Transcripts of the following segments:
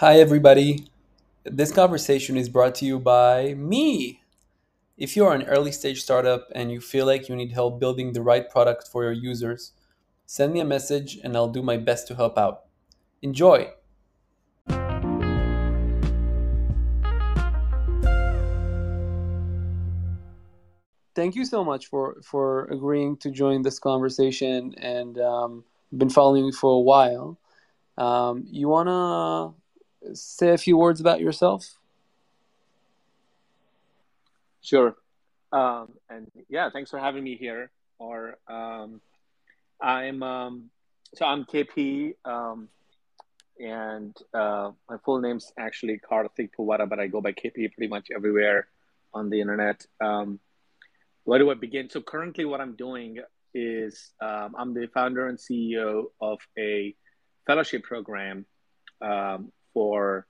Hi, everybody. This conversation is brought to you by me. If you are an early stage startup and you feel like you need help building the right product for your users, send me a message and I'll do my best to help out. Enjoy! Thank you so much for, for agreeing to join this conversation and um, been following you for a while. Um, you want to say a few words about yourself? Sure. Um, and yeah, thanks for having me here. Or um, I'm um, so I'm KP, um, and uh, my full name's actually Karthik Puvvada, but I go by KP pretty much everywhere on the internet. Um, where do I begin? So currently, what I'm doing is um, I'm the founder and CEO of a fellowship program um, for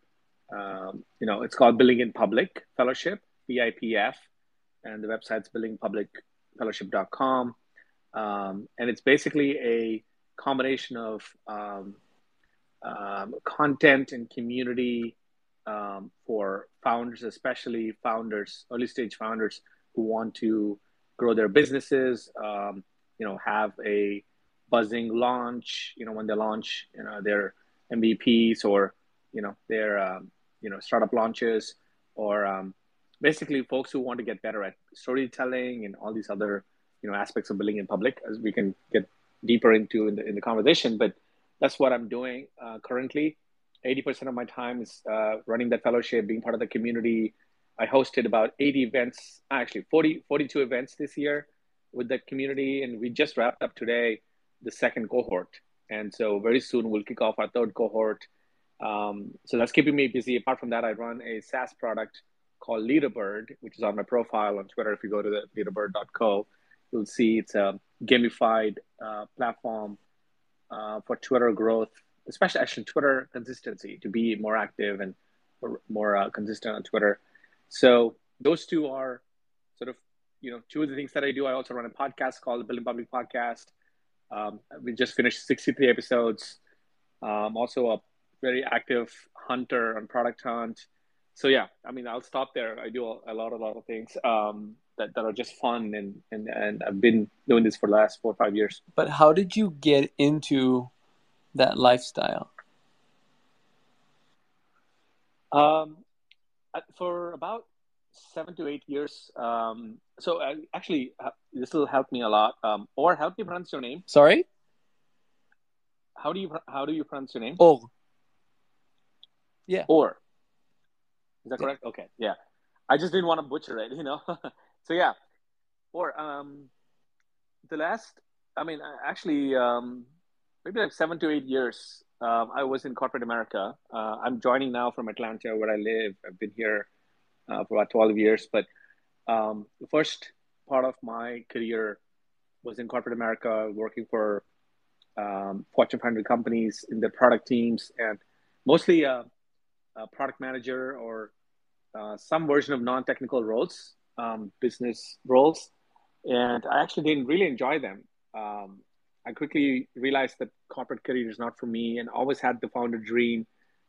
um, you know it's called Building in Public Fellowship BIPF, and the website's buildingpublicfellowship.com, um, and it's basically a combination of um, um, content and community um, for founders, especially founders, early stage founders who want to grow their businesses. Um, you know, have a buzzing launch. You know, when they launch, you know, their MVPs or you know their um, you know startup launches or um, basically folks who want to get better at storytelling and all these other you know aspects of building in public as we can get deeper into in the, in the conversation. But that's what i'm doing uh, currently. 80% of my time is uh, running that fellowship being part of the community. I hosted about 80 events actually 40 42 events this year with the community and we just wrapped up today the second cohort. And so very soon we'll kick off our third cohort um, so that's keeping me busy apart from that i run a saas product called Leaderbird, which is on my profile on Twitter. If you go to the leaderbird.co, you'll see it's a gamified uh, platform uh, for Twitter growth, especially actually Twitter consistency to be more active and more, uh, consistent on Twitter. So those two are sort of you know two of the things that I do. I also run a podcast called the Building Public Podcast. Um, we just finished 63 episodes. I'm also a very active hunter on Product Hunt so yeah, I mean, I'll stop there. I do a, lot, a lot of things um, that, that are just fun, and, and and I've been doing this for the last four or five years. But how did you get into that lifestyle? Um, for about seven to eight years. Um, so uh, actually, uh, this will help me a lot. Um, or help me pronounce your name. Sorry. How do you how do you pronounce your name? Or. Yeah. Or. Is that correct? Okay, yeah. I just didn't want to butcher it, you know. so yeah, or um, the last, I mean, actually, um, maybe like seven to eight years. Um, I was in corporate America. Uh, I'm joining now from Atlanta, where I live. I've been here uh, for about 12 years. But um, the first part of my career was in corporate America, working for um, Fortune 500 companies in the product teams and mostly a, a product manager or uh, some version of non-technical roles, um, business roles, and I actually didn't really enjoy them. Um, I quickly realized that corporate career is not for me, and always had the founder dream,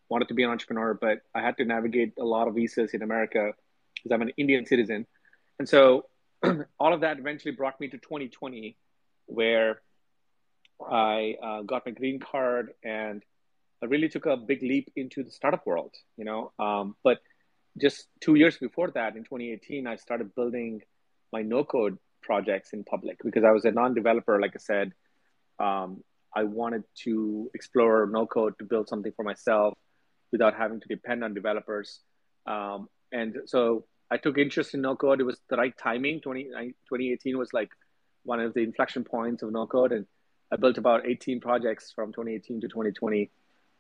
wanted to be an entrepreneur, but I had to navigate a lot of visas in America because I'm an Indian citizen, and so all of that eventually brought me to 2020, where I uh, got my green card and really took a big leap into the startup world, you know. Um, but just two years before that, in 2018, I started building my no code projects in public because I was a non developer, like I said. Um, I wanted to explore no code to build something for myself without having to depend on developers. Um, and so I took interest in no code. It was the right timing. 20, 2018 was like one of the inflection points of no code. And I built about 18 projects from 2018 to 2020.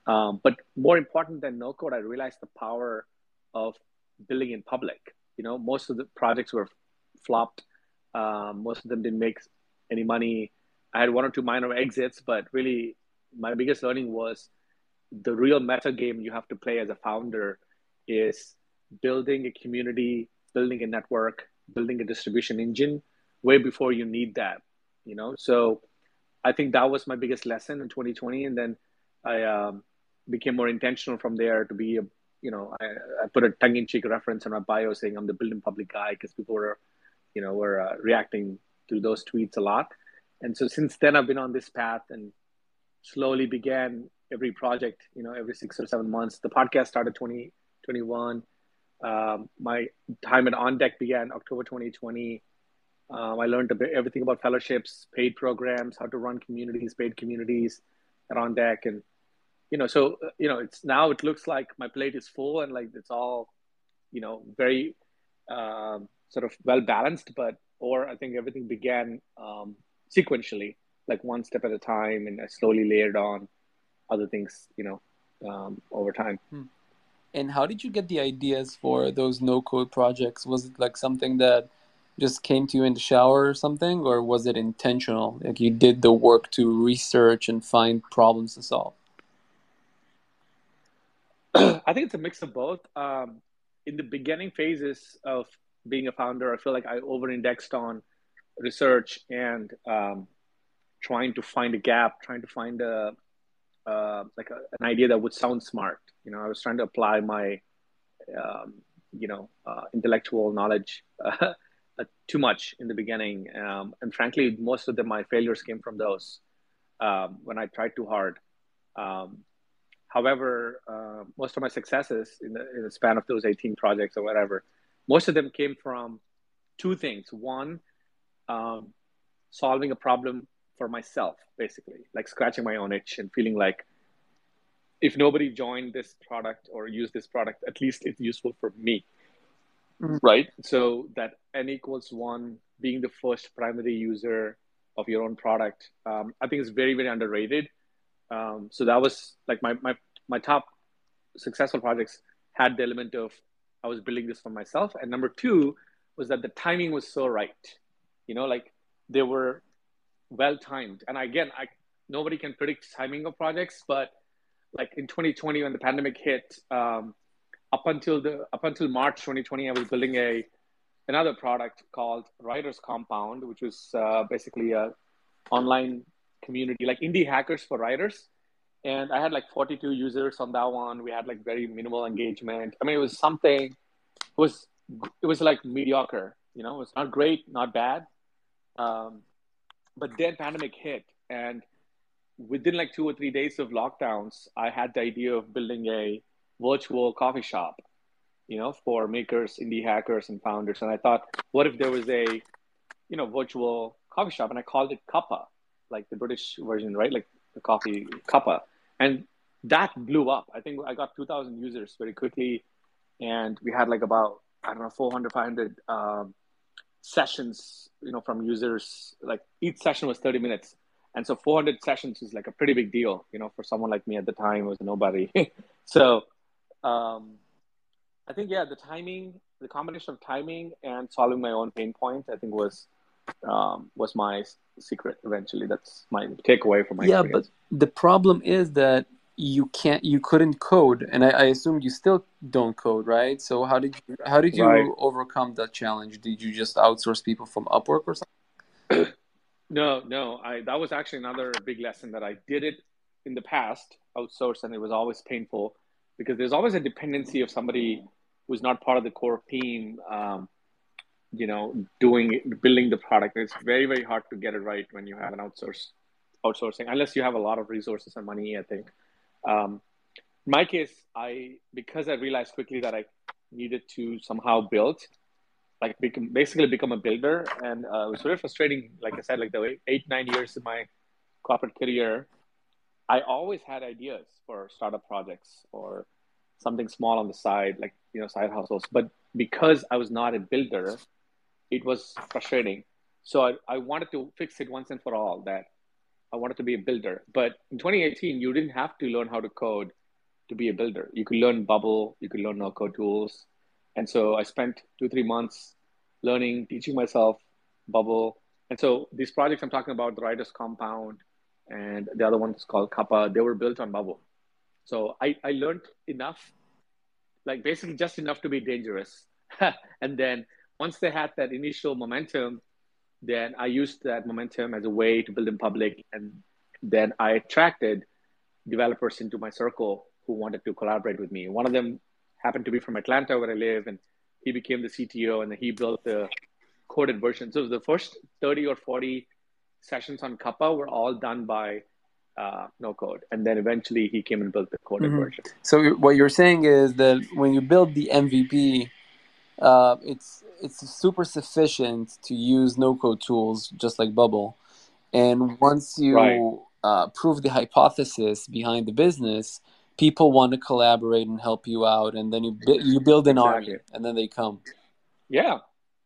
Um, but more important than no code, I realized the power of building in public. You know, most of the projects were flopped. Um, most of them didn't make any money. I had one or two minor exits, but really, my biggest learning was the real meta game you have to play as a founder is building a community, building a network, building a distribution engine way before you need that. You know, so I think that was my biggest lesson in 2020, and then I um, became more intentional from there to be a you know I, I put a tongue-in-cheek reference in my bio saying I'm the building public guy because people were you know were uh, reacting to those tweets a lot. And so since then I've been on this path and slowly began every project you know every six or seven months. The podcast started 2021 um, my time at on deck began october 2020 um, i learned everything about fellowships paid programs how to run communities paid communities at on deck. And you know so you know it's now it looks like my plate is full and like it's all you know very um, sort of well balanced but or i think everything began um, sequentially like one step at a time and i slowly layered on other things you know um, over time. Hmm. and how did you get the ideas for those no code projects? Was it like something that just came to you in the shower or something or was it intentional? Like you did the work to research and find problems to solve I think it's a mix of both. Um, in the beginning phases of being a founder, I feel like I over-indexed on research and um, trying to find a gap, trying to find a uh, like a, an idea that would sound smart. You know, I was trying to apply my um, you know uh, intellectual knowledge uh, too much in the beginning, um, and frankly, most of them my failures came from those um, when I tried too hard. However, uh, most of my successes in the, in the span of those 18 projects or whatever, most of them came from two things. One, um, solving a problem for myself, basically, like scratching my own itch and feeling like if nobody joined this product or used this product, at least it's useful for me. Mm-hmm. Right. So that n equals one being the first primary user of your own product, um, I think is very, very underrated. Um, so that was like my, my, my top successful projects had the element of I was building this for myself. And number two was that the timing was so right. You know, like they were well timed. And again, I nobody can predict timing of projects, but like in 2020 when the pandemic hit, um, up until the up until March 2020, I was building a another product called Writers Compound, which was uh, basically a online community, like indie hackers for writers. And I had like 42 users on that one. We had like very minimal engagement. I mean, it was something. It was it was like mediocre. You know, it was not great, not bad. Um, but then pandemic hit, and within like two or three days of lockdowns, I had the idea of building a virtual coffee shop, you know, for makers, indie hackers, and founders. And I thought, what if there was a, you know, virtual coffee shop, and I called it Cuppa, like the British version, right? Like the coffee cuppa, and that blew up. I think I got 2,000 users very quickly, and we had like about I don't know 400, 500 um, sessions, you know, from users. Like each session was 30 minutes, and so 400 sessions is like a pretty big deal, you know, for someone like me at the time was nobody. so, um, I think yeah, the timing, the combination of timing and solving my own pain points, I think was um, was my secret eventually that's my takeaway from my yeah experience. but the problem is that you can't you couldn't code and I, I assume you still don't code right so how did you how did you right. overcome that challenge did you just outsource people from upwork or something no no i that was actually another big lesson that i did it in the past outsourced and it was always painful because there's always a dependency of somebody who's not part of the core team um, you know doing building the product. It's very very hard to get it right when you have an outsource outsourcing unless you have a lot of resources and money i think. Um, in my case i because i realized quickly that i needed to somehow build like become, basically become a builder and uh, it was very frustrating like i said like the eight nine years of my corporate career i always had ideas for startup projects or something small on the side like you know side hustles. But because i was not a builder it was frustrating. So I, I wanted to fix it once and for all that I wanted to be a builder. But in 2018, you didn't have to learn how to code to be a builder. You could learn Bubble, you could learn no code tools. And so I spent two, three months learning, teaching myself Bubble. And so these projects I'm talking about, the Writers Compound and the other one is called Cuppa, they were built on Bubble. So I, I learned enough, like basically just enough to be dangerous. and then once they had that initial momentum, then I used that momentum as a way to build in public. And then I attracted developers into my circle who wanted to collaborate with me. One of them happened to be from Atlanta, where I live, and he became the CTO, and he built the coded version. So the first 30 or 40 sessions on Cuppa were all done by uh, no code, and then eventually he came and built the coded mm-hmm. version. So what you're saying is that when you build the MVP, uh, it's it's super sufficient to use no code tools just like Bubble, and once you right. uh, prove the hypothesis behind the business, people want to collaborate and help you out, and then you you build an exactly. army, and then they come. Yeah,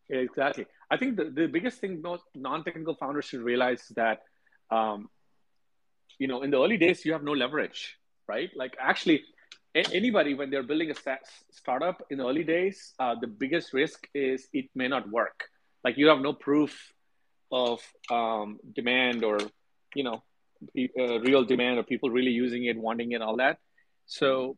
exactly. I think the, the biggest thing most non-technical founders should realize is that, um, you know, in the early days you have no leverage, right? Like actually, anybody when they're building a startup in the early days, uh, the biggest risk is it may not work. Like you have no proof of um, demand or you know uh, real demand or people really using it, wanting it, all that. So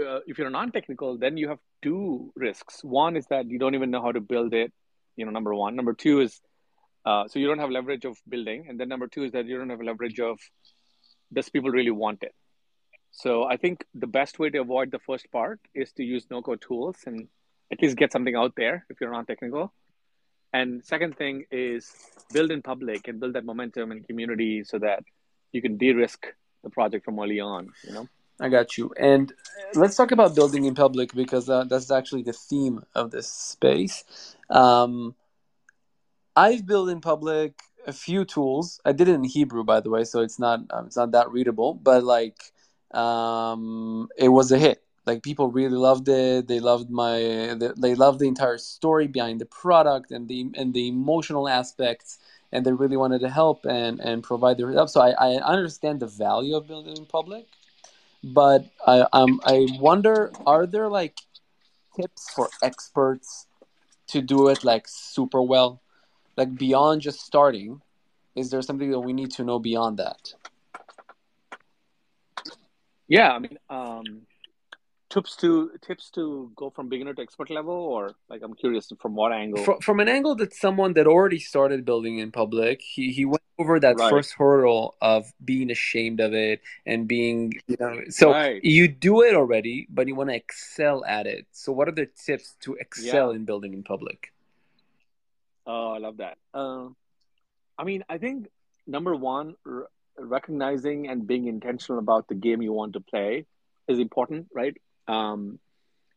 uh, if you're non-technical, then you have two risks. One is that you don't even know how to build it. You know, number one. Number two is uh, so you don't have leverage of building, and then number two is that you don't have leverage of does people really want it. So I think the best way to avoid the first part is to use no-code tools and at least get something out there if you're non-technical. And second thing is build in public and build that momentum and community so that you can de-risk the project from early on. You know. I got you. And let's talk about building in public because uh, that's actually the theme of this space. Um, I've built in public a few tools. I did it in Hebrew, by the way, so it's not um, it's not that readable. But like, um, it was a hit. Like people really loved it. They loved my. They loved the entire story behind the product and the and the emotional aspects and they really wanted to help and, and provide their help. So I, I understand the value of building in public but I um I wonder are there like tips for experts to do it like super well, like beyond just starting? Is there something that we need to know beyond that? Yeah, I mean, um, tips to tips to go from beginner to expert level or like i'm curious from what angle from, from an angle that someone that already started building in public he, he went over that right. first hurdle of being ashamed of it and being you know so right. you do it already but you want to excel at it so what are the tips to excel yeah. in building in public oh i love that um, i mean i think number one recognizing and being intentional about the game you want to play is important right um,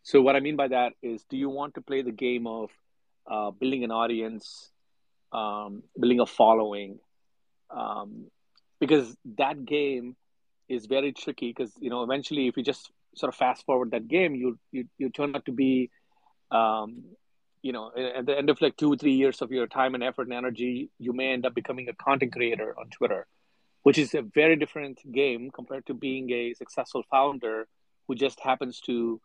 so what I mean by that is, do you want to play the game of uh, building an audience, um, building a following? Um, because that game is very tricky. Because you know, eventually, if you just sort of fast forward that game, you you you turn out to be, um, you know, at the end of like two three years of your time and effort and energy, you may end up becoming a content creator on Twitter, which is a very different game compared to being a successful founder who just happens to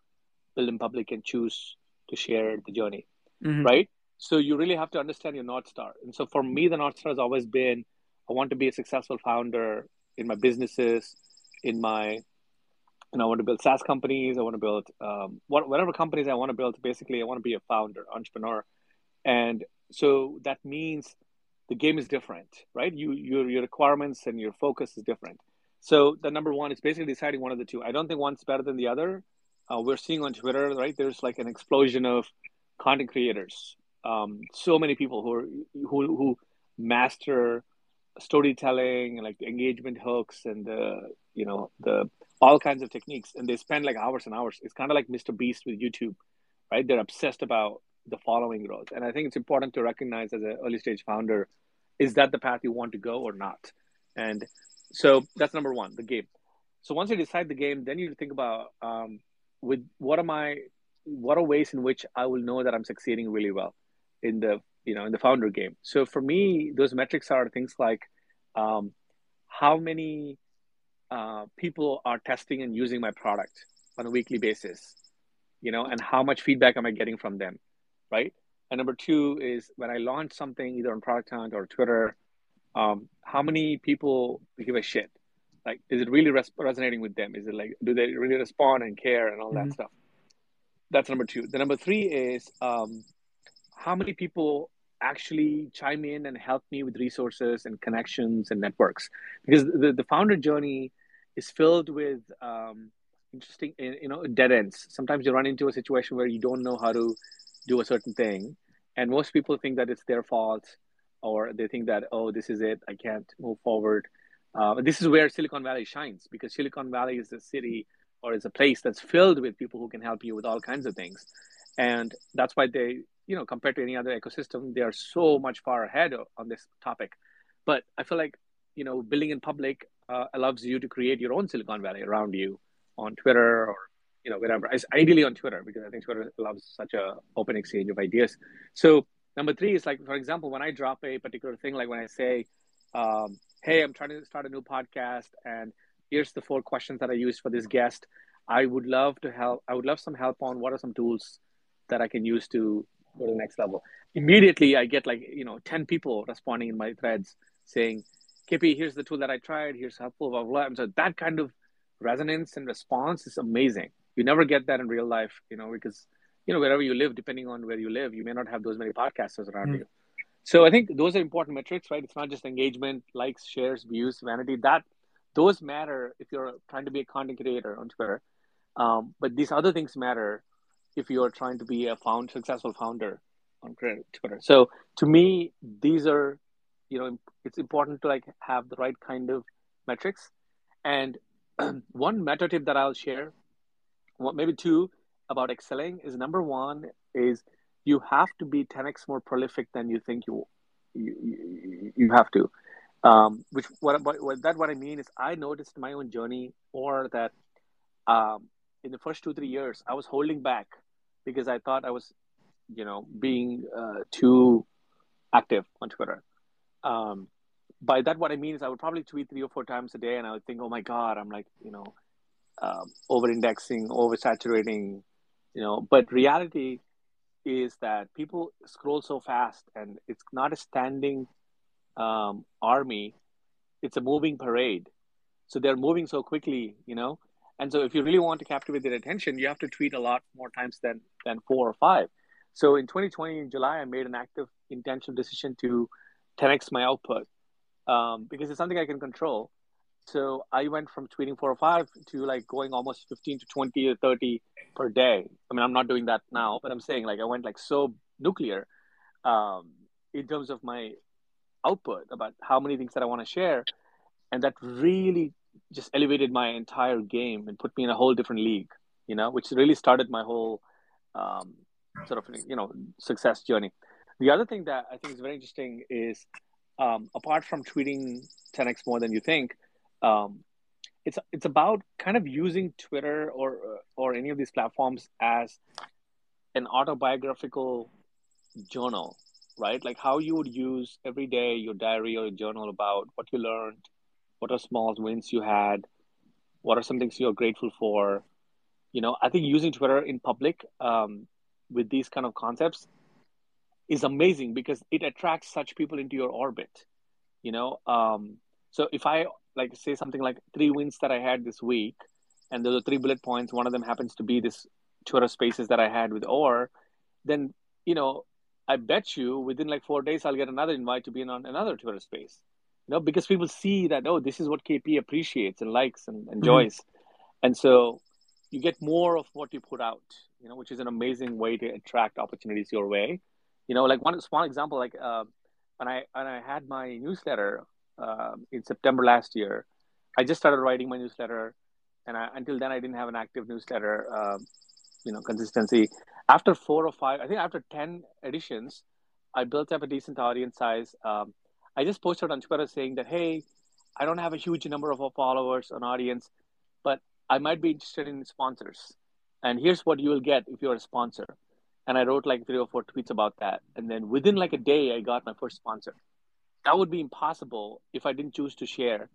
build in public and choose to share the journey, mm-hmm. right? So you really have to understand your North Star. And so for me, the North Star has always been I want to be a successful founder in my businesses, in my, and I want to build SaaS companies. I want to build um, what, whatever companies I want to build. Basically, I want to be a founder, entrepreneur. And so that means the game is different, right? You, your, your requirements and your focus is different. So the number one is basically deciding one of the two. I don't think one's better than the other. Uh, we're seeing on Twitter, right? There's like an explosion of content creators. Um, so many people who are who who master storytelling like engagement hooks and the you know the all kinds of techniques, and they spend like hours and hours. It's kind of like Mr. Beast with YouTube, right? They're obsessed about the following growth, and I think it's important to recognize as an early stage founder, is that the path you want to go or not? And so that's number one, the game. So once you decide the game, then you think about um, with what am I, what are ways in which I will know that I'm succeeding really well in the you know in the founder game. So for me, those metrics are things like um, how many uh, people are testing and using my product on a weekly basis, you know, and how much feedback am I getting from them, right? And number two is when I launch something either on Product Hunt or Twitter um, how many people give a shit? Like, is it really res- resonating with them? Is it like, do they really respond and care and all mm-hmm. that stuff? That's number two. The number three is um, how many people actually chime in and help me with resources and connections and networks? Because the, the founder journey is filled with um, interesting, you know, dead ends. Sometimes you run into a situation where you don't know how to do a certain thing, and most people think that it's their fault, or they think that oh, this is it, I can't move forward. Uh, this is where Silicon Valley shines because Silicon Valley is a city or is a place that's filled with people who can help you with all kinds of things, and that's why they, you know, compared to any other ecosystem, they are so much far ahead on this topic. But I feel like you know, building in public uh, allows you to create your own Silicon Valley around you on Twitter or you know wherever. It's ideally on Twitter because I think Twitter loves such a open exchange of ideas. So number three is like, for example, when I drop a particular thing, like when I say, um, "Hey, I'm trying to start a new podcast, and here's the four questions that I used for this guest." I would love to help. I would love some help on what are some tools that I can use to go to the next level. Immediately, I get like you know ten people responding in my threads saying, KP, here's the tool that I tried. Here's helpful, blah, blah, blah. And so that kind of resonance and response is amazing. You never get that in real life, you know, because, you know, wherever you live, depending on where you live, you may not have those many podcasters around mm. you. So I think those are important metrics, right? It's not just engagement, likes, shares, views, vanity. That those matter if you're trying to be a content creator on Twitter. Um, but these other things matter if you're trying to be a found successful founder on Twitter. So to me, these are you know it's important to like have the right kind of metrics and one meta tip that i'll share well, maybe two about excelling is number one is you have to be 10x more prolific than you think you you, you have to. Um, which what, what, what that what i mean is i noticed my own journey or that um, in the first two three years i was holding back because i thought i was you know being uh, too active on twitter. Um, by that, what I mean is I would probably tweet three or four times a day, and I would think, oh my god, I'm like, you know, um, over-indexing, oversaturating, you know. But reality is that people scroll so fast, and it's not a standing um, army; it's a moving parade. So they're moving so quickly, you know. And so, if you really want to captivate their attention, you have to tweet a lot more times than than four or five. So in 2020, in July, I made an active, intentional decision to 10x my output um, because it's something I can control. So I went from tweeting four or five to like going almost 15 to 20 or 30 per day. I mean, I'm not doing that now, but I'm saying like I went like so nuclear um, in terms of my output about how many things that I want to share. And that really just elevated my entire game and put me in a whole different league, you know, which really started my whole um, sort of, you know, success journey. The other thing that I think is very interesting is um, apart from tweeting 10x more than you think, um, it's it's about kind of using Twitter or or any of these platforms as an autobiographical journal, right? Like how you would use every day your diary or a journal about what you learned, what are small wins you had, what are some things you're grateful for. You know, I think using Twitter in public um, with these kind of concepts is amazing because it attracts such people into your orbit you know um, so if i like say something like three wins that i had this week and those are three bullet points. One of them happens to be this twitter spaces that i had with or then you know i bet you within like four days i'll get another invite to be in on another twitter space you know because people see that oh this is what kp appreciates and likes and enjoys. Mm-hmm. and so you get more of what you put out you know which is an amazing way to attract opportunities your way. You know like one small example like uh, when i when i had my newsletter uh, in september last year i just started writing my newsletter and I, until then i didn't have an active newsletter uh, you know consistency after four or five i think after 10 editions i built up a decent audience size um, i just posted on twitter saying that hey i don't have a huge number of followers on audience but i might be interested in sponsors and here's what you will get if you're a sponsor and I wrote like three or four tweets about that. And then within like a day, I got my first sponsor. That would be impossible if I didn't choose to share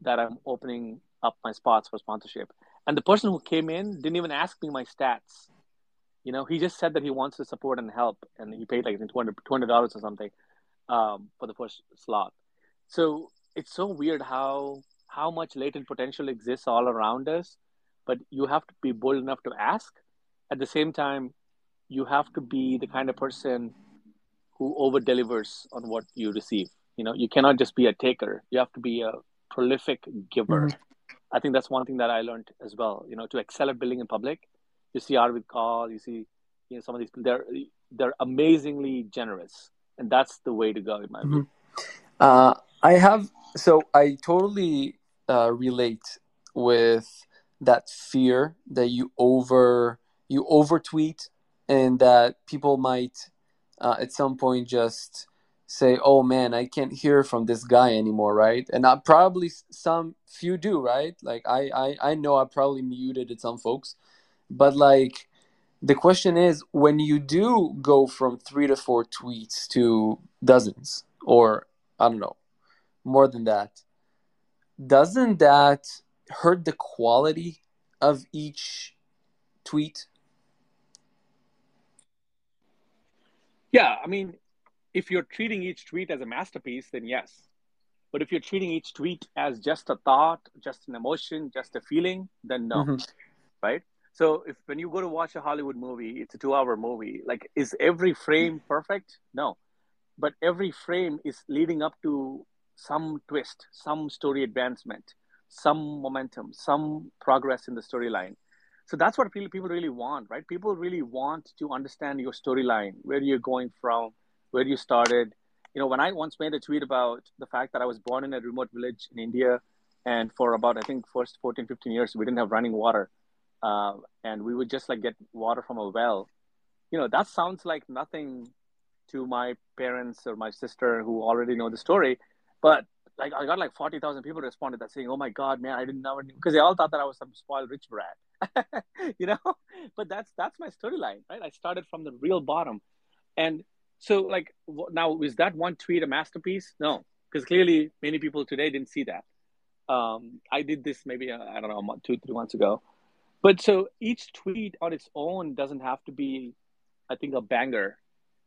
that I'm opening up my spots for sponsorship. And the person who came in didn't even ask me my stats. You know, he just said that he wants to support and help, and he paid like $200 or something um, for the first slot. So it's so weird how how much latent potential exists all around us, but you have to be bold enough to ask. At the same time, you have to be the kind of person who over delivers on what you receive you know you cannot just be a taker you have to be a prolific giver mm-hmm. I think that's one thing that I learned as well. You know, to excel at building in public, you see Arvid Kahl, you see, you know, some of these they're they're amazingly generous, and that's the way to go in my mm-hmm. view. Uh, I have so I totally uh, relate with that fear that you over you over tweet and that people might uh, at some point just say oh man i can't hear from this guy anymore right? And I, probably some few do right? Like I, I i know i probably muted at some folks. But like the question is when you do go from three to four tweets to dozens or i don't know more than that doesn't that hurt the quality of each tweet? Yeah i mean if you're treating each tweet as a masterpiece then yes. But if you're treating each tweet as just a thought just an emotion just a feeling then no mm-hmm. right? So if when you go to watch a hollywood movie it's a two hour movie like is every frame perfect? No. But every frame is leading up to some twist some story advancement some momentum some progress in the storyline. So that's what people really want right? People really want to understand your storyline where you're going from where you started. You know when i once made a tweet about the fact that i was born in a remote village in india and for about i think first 14 15 years we didn't have running water uh, and we would just like get water from a well. You know that sounds like nothing to my parents or my sister who already know the story but like i got like 40000 people responded that saying oh my god man i didn't know because they all thought that i was some spoiled rich brat you know? But that's that's my storyline right? I started from the real bottom. And so like now is that one tweet a masterpiece? No because clearly many people today didn't see that. Um, i did this maybe uh, i don't know a month, two three months ago. But so each tweet on its own doesn't have to be i think a banger.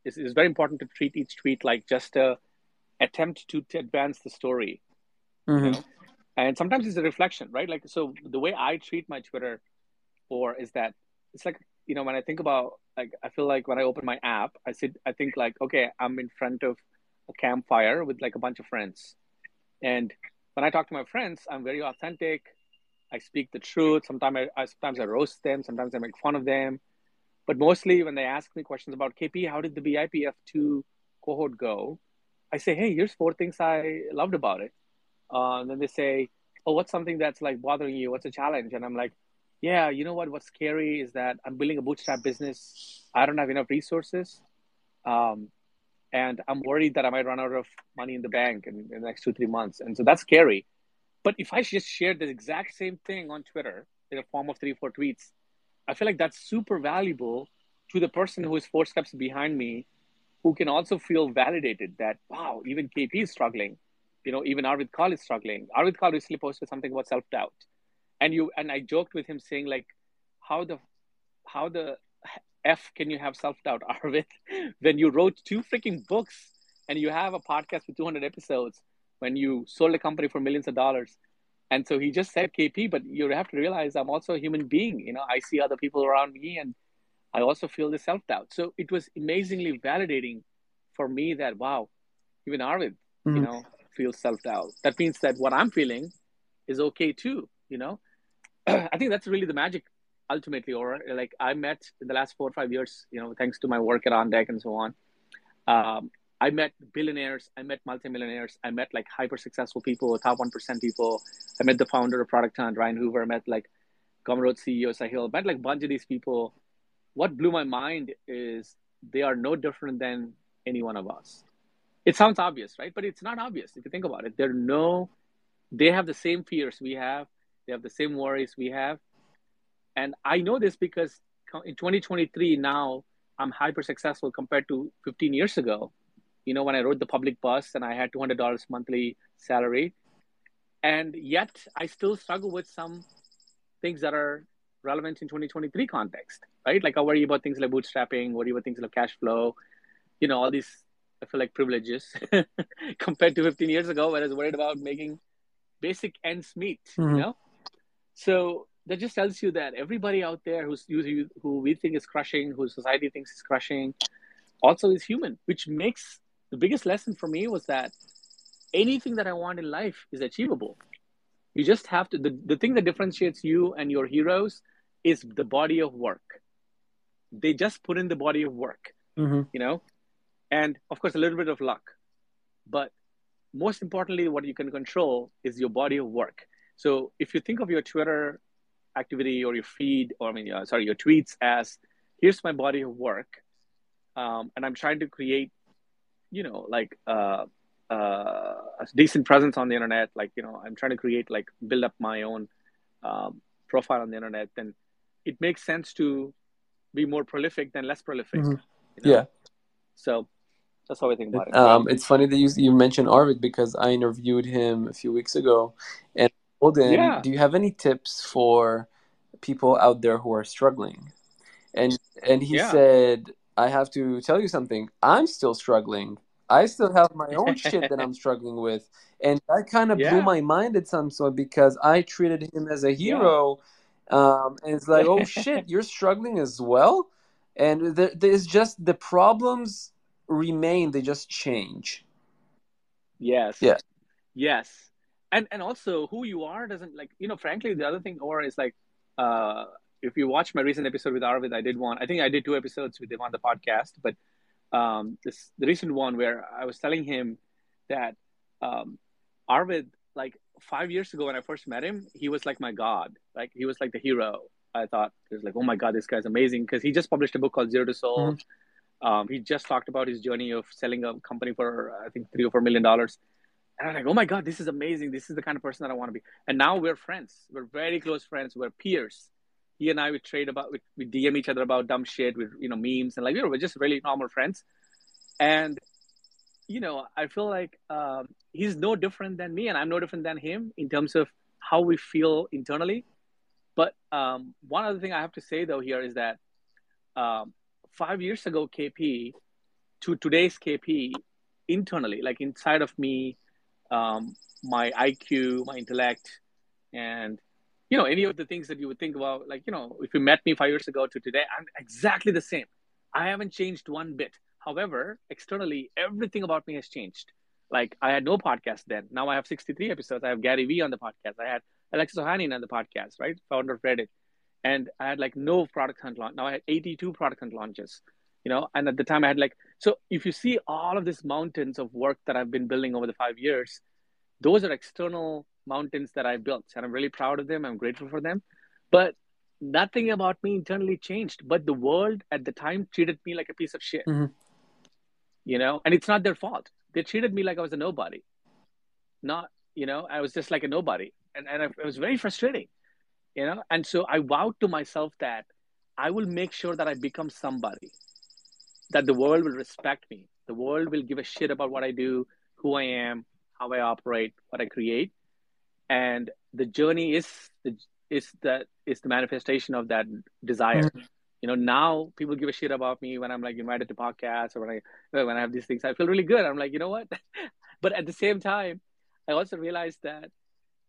It's, it's very important to treat each tweet like just a attempt to, to advance the story mm-hmm. you know? and sometimes it's a reflection right? Like so the way i treat my twitter or is that it's like you know when i think about like i feel like when i open my app i sit i think like okay i'm in front of a campfire with like a bunch of friends. And when i talk to my friends i'm very authentic. I speak the truth. Sometimes I, I sometimes i roast them. Sometimes i make fun of them. But mostly when they ask me questions about kp how did the bipf2 cohort go? I say hey here's four things i loved about it. Uh, and then they say oh what's something that's like bothering you? What's a challenge? And i'm like yeah, you know what? What's scary is that I'm building a bootstrap business. I don't have enough resources. Um, and I'm worried that I might run out of money in the bank in, in the next two, three months. And so that's scary. But if I just shared the exact same thing on Twitter in a form of three, four tweets, I feel like that's super valuable to the person who is four steps behind me, who can also feel validated that, wow, even KP is struggling. You know, even Arvid Kahl is struggling. Arvid Kahl recently posted something about self doubt and you and i joked with him saying like how the how the f can you have self-doubt arvid when you wrote two freaking books and you have a podcast with 200 episodes when you sold a company for millions of dollars? And so he just said kp but you have to realize i'm also a human being you know? I see other people around me and i also feel the self-doubt. So it was amazingly validating for me that wow even arvid mm-hmm. you know feels self-doubt. That means that what i'm feeling is okay too you know I think that's really the magic ultimately, or like I met in the last four or five years, you know, thanks to my work at On Deck and so on. Um, I met billionaires, I met multimillionaires, I met like hyper successful people, top 1% people. I met the founder of Product Hunt, Ryan Hoover, I met like Gumroad CEO Sahil, I met like a bunch of these people. What blew my mind is they are no different than any one of us. It sounds obvious, right? But it's not obvious if you think about it. They're no, they have the same fears we have they have the same worries we have. And I know this because in 2023 now I'm hyper successful compared to 15 years ago. You know, when I rode the public bus and I had $200 monthly salary. And yet I still struggle with some things that are relevant in 2023 context, right? Like I worry about things like bootstrapping, worry about things like cash flow, you know, all these, I feel like privileges compared to 15 years ago, when I was worried about making basic ends meet, mm-hmm. you know? So that just tells you that everybody out there who's who we think is crushing, who society thinks is crushing, also is human. Which makes the biggest lesson for me was that anything that I want in life is achievable. You just have to, the, the thing that differentiates you and your heroes is the body of work. They just put in the body of work, mm-hmm. you know, and of course, a little bit of luck. But most importantly, what you can control is your body of work. So if you think of your Twitter activity or your feed, or I mean, uh, sorry, your tweets as here's my body of work, um, and I'm trying to create, you know, like uh, uh, a decent presence on the internet. Like, you know, I'm trying to create, like, build up my own um, profile on the internet. Then it makes sense to be more prolific than less prolific. Mhm. you know? Yeah. So that's how I think about it. Um, it's funny that you you mentioned Arvid because I interviewed him a few weeks ago, and Told Yeah. "Do you have any tips for people out there who are struggling?" And and he Yeah. said, "I have to tell you something. I'm still struggling. I still have my own shit that I'm struggling with." And that kind of blew my mind at some point because I treated him as a hero, um, and it's like, "Oh shit, you're struggling as well." And there, there's just the problems remain; they just change. Yes. Yeah. Yes. And and also who you are doesn't like you know, frankly, the other thing or is like uh if you watch my recent episode with Arvid, I did one I think I did two episodes with him on the podcast, but um this the recent one where I was telling him that um Arvid like five years ago when I first met him, he was like my god. Like he was like the hero. I thought it was like, oh my god, this guy's amazing because he just published a book called Zero to Sold. Um, he just talked about his journey of selling a company for I think three or four million dollars. And I'm like, oh my God, this is amazing. This is the kind of person that I want to be. And now we're friends. We're very close friends. We're peers. He and I, we trade about, we, we DM each other about dumb shit with, you know, memes and like, you know, we're just really normal friends. And, you know, I feel like um, he's no different than me and I'm no different than him in terms of how we feel internally. But um, one other thing I have to say though here is that um, five years ago, KP to today's KP internally, like inside of me, um, my IQ, my intellect, and you know any of the things that you would think about, like you know, if you met me five years ago to today, I'm exactly the same. I haven't changed one bit. However, externally, everything about me has changed. Like I had no podcast then. Now I have 63 episodes. I have Gary Vee on the podcast. I had Alexis Ohanian on the podcast, right? Founder of Reddit. And I had like no product hunt launch. Now I had 82 product hunt launches, you know, and at the time I had like, so if you see all of these mountains of work that I've been building over the five years, those are external mountains that I built. And I'm really proud of them. I'm grateful for them. But nothing about me internally changed. But the world at the time treated me like a piece of shit, Mhm. you know, and it's not their fault. They treated me like I was a nobody. Not, you know, I was just like a nobody. And, and it was very frustrating, you know. And so I vowed to myself that I will make sure that I become somebody, that the world will respect me. The world will give a shit about what I do, who I am, how I operate, what I create. And the journey is the is the is the manifestation of that desire. You know, now people give a shit about me when I'm like invited to podcasts or when I when I have these things. I feel really good. I'm like, you know what? but at the same time, I also realized that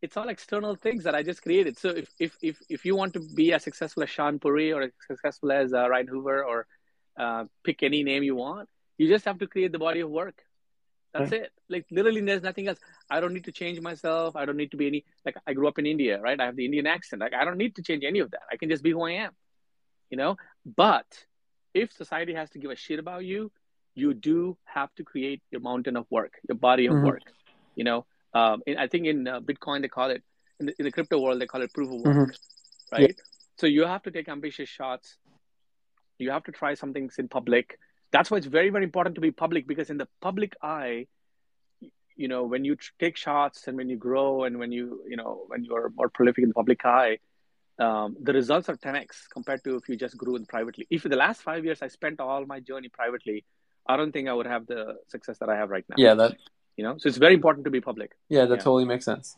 it's all external things that I just created. So if if if, if you want to be as successful as Shaan Puri or as successful as uh, Ryan Hoover or uh, pick any name you want, you just have to create the body of work. That's it. Like literally, there's nothing else. I don't need to change myself. I don't need to be any like I grew up in India, right? I have the Indian accent. Like I don't need to change any of that. I can just be who I am, you know. But if society has to give a shit about you, you do have to create your mountain of work, your body of Mhm. work. You know, um, I think in uh, Bitcoin they call it in the, in the crypto world they call it proof of work, Mhm. right? So you have to take ambitious shots. You have to try some things in public. That's why it's very very important to be public because in the public eye, you know, when you take shots and when you grow and when you you know when you're more prolific in the public eye, um, the results are 10x compared to if you just grew in privately. If the last five years I spent all my journey privately, I don't think I would have the success that I have right now. Yeah, that You know, so it's very important to be public. yeah, that Yeah. totally makes sense.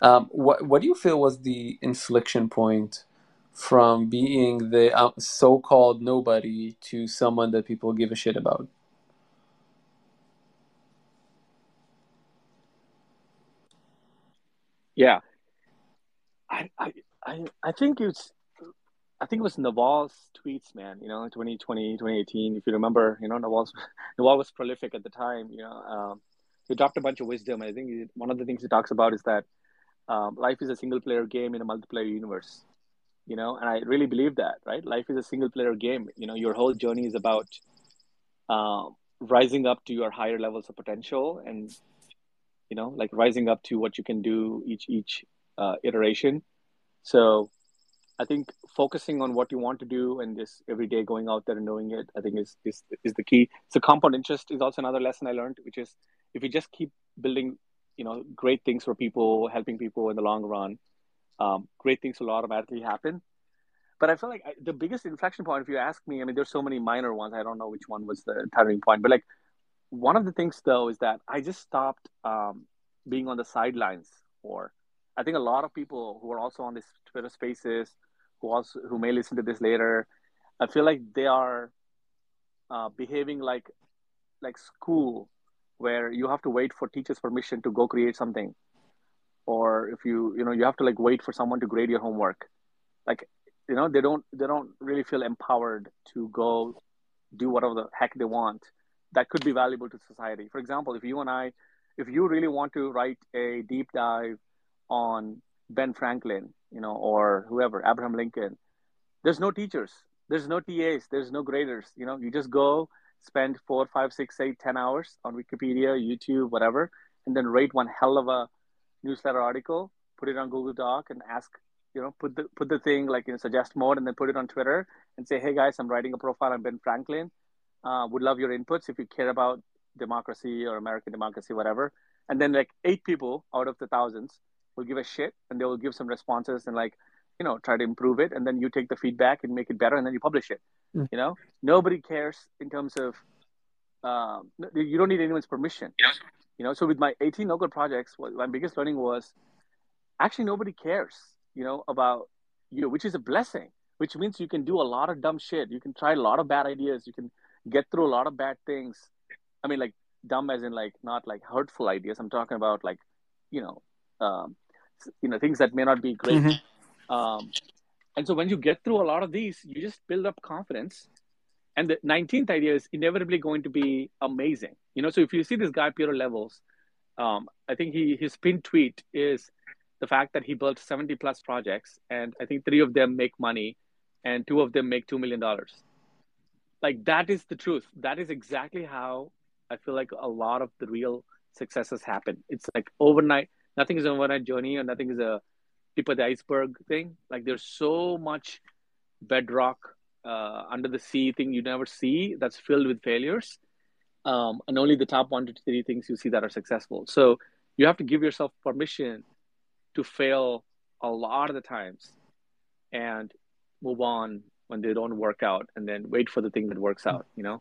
Um, what what do you feel was the inflection point from being the uh, so-called nobody to someone that people give a shit about? Yeah, I I I, think it's I think it was Naval's tweets, man. You know, 2020, 2018. If you remember, you know, Naval's Naval was prolific at the time. You know, um, he dropped a bunch of wisdom. I think one of the things he talks about is that um, life is a single player game in a multiplayer universe you know and i really believe that right? Life is a single player game. You know your whole journey is about uh, rising up to your higher levels of potential and you know like rising up to what you can do each each uh, iteration. So i think focusing on what you want to do and just every day going out there and doing it i think is is, is the key. So compound interest is also another lesson i learned which is if you just keep building you know great things for people helping people in the long run um, great things will automatically happen. But i feel like I, the biggest inflection point if you ask me i mean there's so many minor ones. I don't know which one was the turning point. But like one of the things though is that i just stopped um, being on the sidelines or i think a lot of people who are also on this twitter spaces who also who may listen to this later i feel like they are uh, behaving like like school where you have to wait for teacher's permission to go create something or if you you know you have to like wait for someone to grade your homework. Like you know they don't they don't really feel empowered to go do whatever the heck they want that could be valuable to society. For example if you and i if you really want to write a deep dive on ben franklin you know or whoever abraham lincoln there's no teachers there's no tas there's no graders you know. You just go spend four five six eight ten hours on wikipedia youtube whatever and then rate one hell of a newsletter article, put it on Google Doc, and ask, you know, put the put the thing like in suggest mode, and then put it on Twitter and say, hey guys, I'm writing a profile on Ben Franklin. Uh, would love your inputs if you care about democracy or American democracy, whatever. And then like eight people out of the thousands will give a shit, and they will give some responses and like, you know, try to improve it, and then you take the feedback and make it better, and then you publish it. Mm. You know, nobody cares in terms of um, you don't need anyone's permission. Yes. You know, so with my 18 local projects, my biggest learning was actually nobody cares, you know, about you, which is a blessing, which means you can do a lot of dumb shit. You can try a lot of bad ideas. You can get through a lot of bad things. I mean, like dumb as in like not like hurtful ideas. I'm talking about like, you know, um, you know, things that may not be great. Mm-hmm. Um, and so when you get through a lot of these, you just build up confidence and the 19th idea is inevitably going to be amazing. You know so if you see this guy Pieter Levels um, i think he his pin tweet is the fact that he built 70 plus projects and i think three of them make money and two of them make $2 million like that is the truth. That is exactly how i feel like a lot of the real successes happen. It's like overnight nothing is an overnight journey or nothing is a tip of the iceberg thing. Like there's so much bedrock uh, under the sea thing you never see that's filled with failures. Um, and only the top one to three things you see that are successful. So you have to give yourself permission to fail a lot of the times and move on when they don't work out and then wait for the thing that works out you know?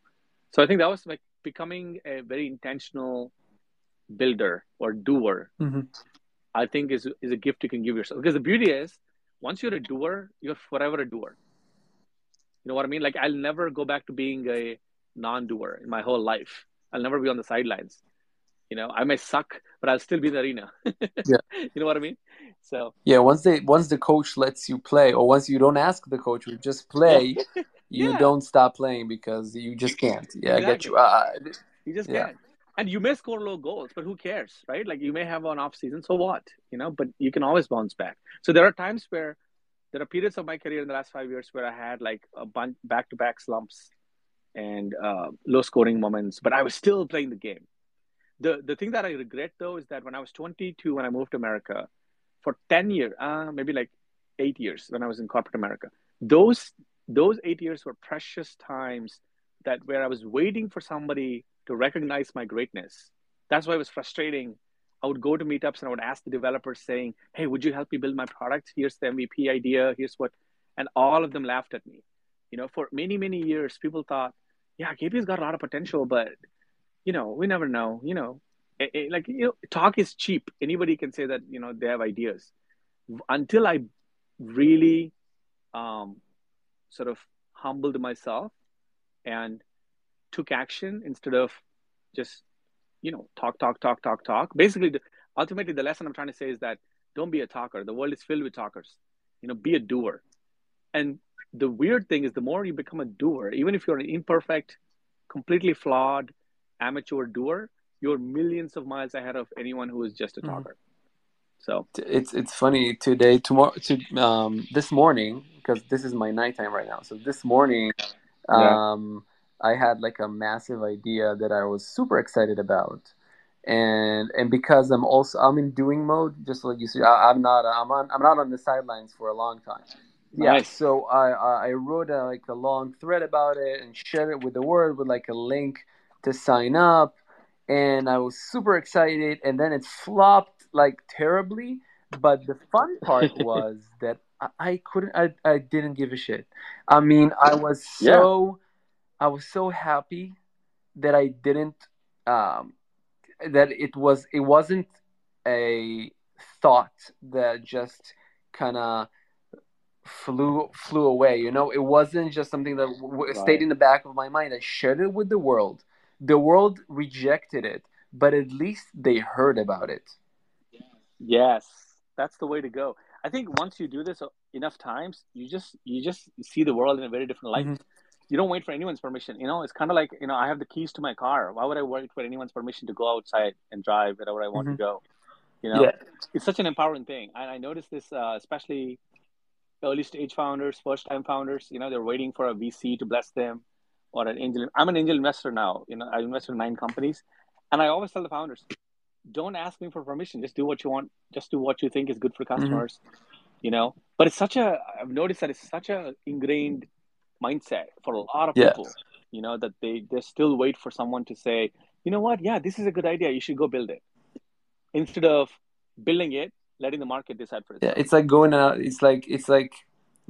So i think that was like becoming a very intentional builder or doer mm-hmm. i think is is a gift you can give yourself. Because the beauty is once you're a doer you're forever a doer you know what I mean? Like I'll never go back to being a non-doer in my whole life. I'll never be on the sidelines. You know, I may suck, but I'll still be in the arena. yeah. You know what I mean? So Yeah, once they once the coach lets you play or once you don't ask the coach, you just play, yeah. you don't stop playing because you just can't. Yeah, exactly. I get you. Uh, you just yeah. can't. And you may score low goals, but who cares, right? Like you may have an off season, so what? You know, but you can always bounce back. So there are times where there are periods of my career in the last five years where I had like a bunch back to back slumps and uh, low scoring moments, but I was still playing the game. The the thing that I regret though is that when I was 22, when I moved to America, for 10 years, uh, maybe like eight years when I was in corporate America, those those eight years were precious times that where I was waiting for somebody to recognize my greatness. That's why it was frustrating I would go to meetups and I would ask the developers saying, Hey, would you help me build my product? Here's the MVP idea. Here's what, and all of them laughed at me. You know, for many, many years, people thought, yeah, KP's got a lot of potential, but, you know, we never know, you know, it, it, like, you know, talk is cheap. Anybody can say that, you know, they have ideas until I really, um, sort of humbled myself and took action instead of just you know talk talk talk talk talk basically the, ultimately the lesson i'm trying to say is that don't be a talker the world is filled with talkers you know be a doer and the weird thing is the more you become a doer even if you're an imperfect completely flawed amateur doer you're millions of miles ahead of anyone who is just a mm-hmm. talker mm-hmm. So it's it's funny today tomorrow to um this morning because this is my nighttime right now. So this morning, Yeah. I had like a massive idea that I was super excited about, and and because I'm also I'm in doing mode, just like you see, I, I'm not I'm on I'm not on the sidelines for a long time. Yeah, nice. so I I wrote a, like a long thread about it and shared it with the world with like a link to sign up, and I was super excited, and then it flopped like terribly. But the fun part was that I, couldn't I, I didn't give a shit. I mean, I was so I was so happy that I didn't um that it was it wasn't a thought that just kind of flew flew away you know it wasn't just something that w- stayed in the back of my mind i shared it with the world the world rejected it but at least they heard about it Yes, that's the way to go. I think once you do this enough times, you just you just see the world in a very different light. Mhm. You don't wait for anyone's permission. You know, it's kind of like you know, I have the keys to my car. Why would I wait for anyone's permission to go outside and drive wherever I want Mhm. to go? You know, yeah it's such an empowering thing. And I noticed this, uh, especially early stage founders, first time founders. You know, they're waiting for a VC to bless them or an angel. I'm an angel investor now. You know, I invested in nine companies, and I always tell the founders, don't ask me for permission. Just do what you want. Just do what you think is good for customers. You know, but it's such a. I've noticed that it's such a ingrained mindset for a lot of Yeah. people. You know that they they still wait for someone to say, you know what, yeah, this is a good idea. You should go build it, instead of building it, letting the market decide for yeah it's like going out it's like it's like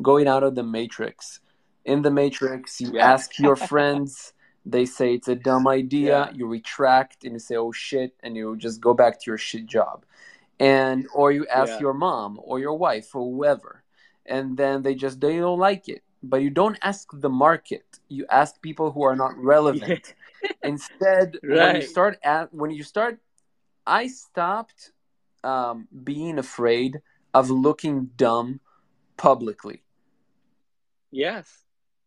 going out of the matrix in the matrix you Yeah. ask your friends they say it's a dumb idea Yeah. you retract and you say oh shit and you just go back to your shit job and or you ask Yeah. your mom or your wife or whoever and then they just they don't like it but you don't ask the market you ask people who are not relevant instead when you start at when you start i stopped um, being afraid of looking dumb publicly Yes,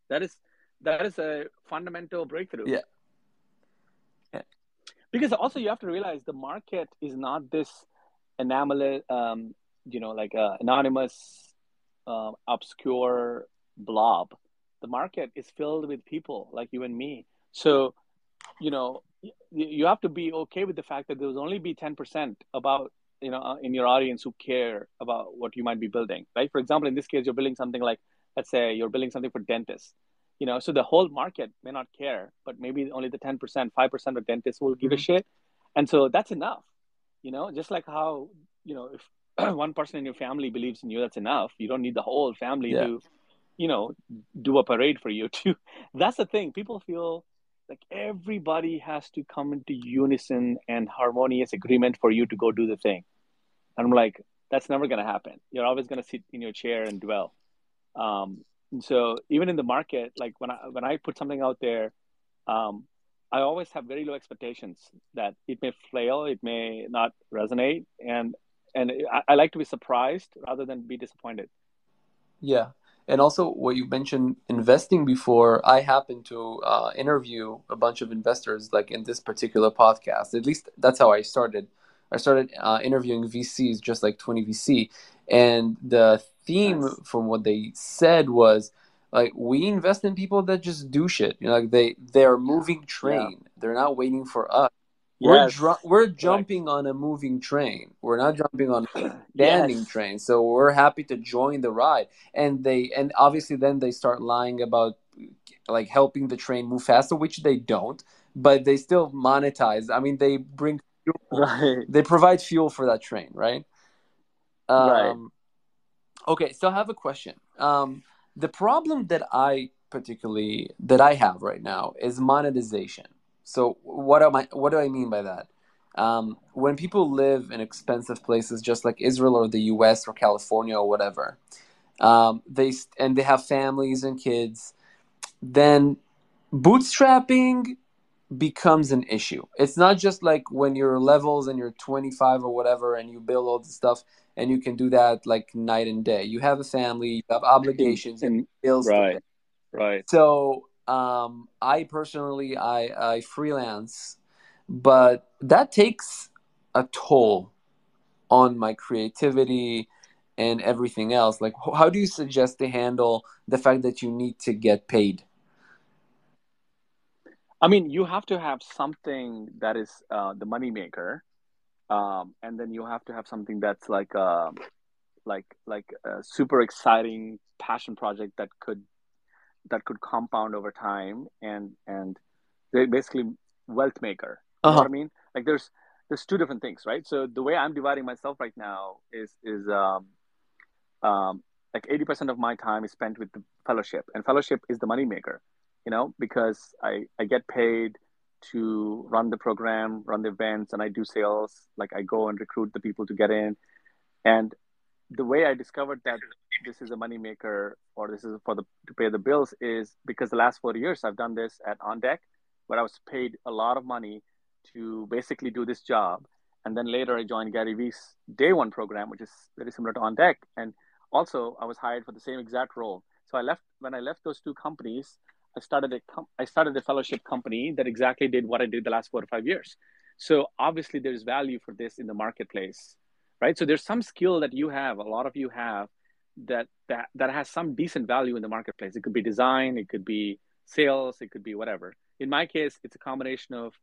that is that is a fundamental breakthrough. Yeah. Yeah. Because also you have to realize the market is not this anomalous, um, you know, like a anonymous, uh, obscure blob. The market is filled with people like you and me. So, you know, you have to be okay with the fact that there will only be ten percent about you know uh, in your audience who care about what you might be building, right? For example, in this case, you're building something like let's say you're building something for dentists you know so the whole market may not care but maybe only the 10% 5% of dentists will give a Mhm. shit and so that's enough you know just like how you know if one person in your family believes in you that's enough you don't need the whole family Yeah. to you know do a parade for you too. That's the thing. People feel like everybody has to come into unison and harmonious agreement for you to go do the thing. And i'm like that's never going to happen. You're always going to sit in your chair and dwell. Um, and so even in the market, like when I when I put something out there, um, I always have very low expectations that it may flail, it may not resonate, and and I, I like to be surprised rather than be disappointed. Yeah. And also, what you mentioned investing before, I happened to uh, interview a bunch of investors, like in this particular podcast. At least that's how I started. I started uh, interviewing VCs, just like 20 VC. And the theme Nice. from what they said was like, we invest in people that just do shit. You know, like they, they're moving train. They're not waiting for us. We're, Yes, dr- we're jumping on a moving train. We're not jumping on a standing yes, train. So we're happy to join the ride. And they and obviously then they start lying about like helping the train move faster, which they don't, but they still monetize. I mean, they bring fuel. right, They provide fuel for that train, right? Um, Right. Okay, so I have a question. Um, the problem that I particularly that I have right now is monetization. So what am I? What do I mean by that? Um, when people live in expensive places, just like Israel or the U.S. or California or whatever, um, they and they have families and kids, then bootstrapping becomes an issue. It's not just like when you're levels and you're 25 or whatever and you build all this stuff and you can do that like night and day. You have a family, you have obligations, and bills to pay. right, right, So um, I personally I, I freelance, but that takes a toll on my creativity and everything else. Like how do you suggest to handle the fact that you need to get paid? I mean you have to have something that is uh, the money maker um, and then you have to have something that's like a uh, like like a super exciting passion project that could that could compound over time and and they basically wealth maker. You uh-huh. know what i mean? Like there's there's two different things right? So the way i'm dividing myself right now is is um, um, like 80% of my time is spent with the fellowship and fellowship is the money maker you know because i i get paid to run the program run the events and i do sales. Like i go and recruit the people to get in. And the way i discovered that this is a money maker or this is for the to pay the bills is because the last four years i've done this at on deck where i was paid a lot of money to basically do this job. And then later i joined gary vee's day one program which is very similar to on deck. And also i was hired for the same exact role. So i left when i left those two companies i started a com- i started a fellowship company that exactly did what i did the last four or five years. So obviously there's value for this in the marketplace right? So there's some skill that you have a lot of you have that that that has some decent value in the marketplace. It could be design it could be sales it could be whatever. In my case it's a combination of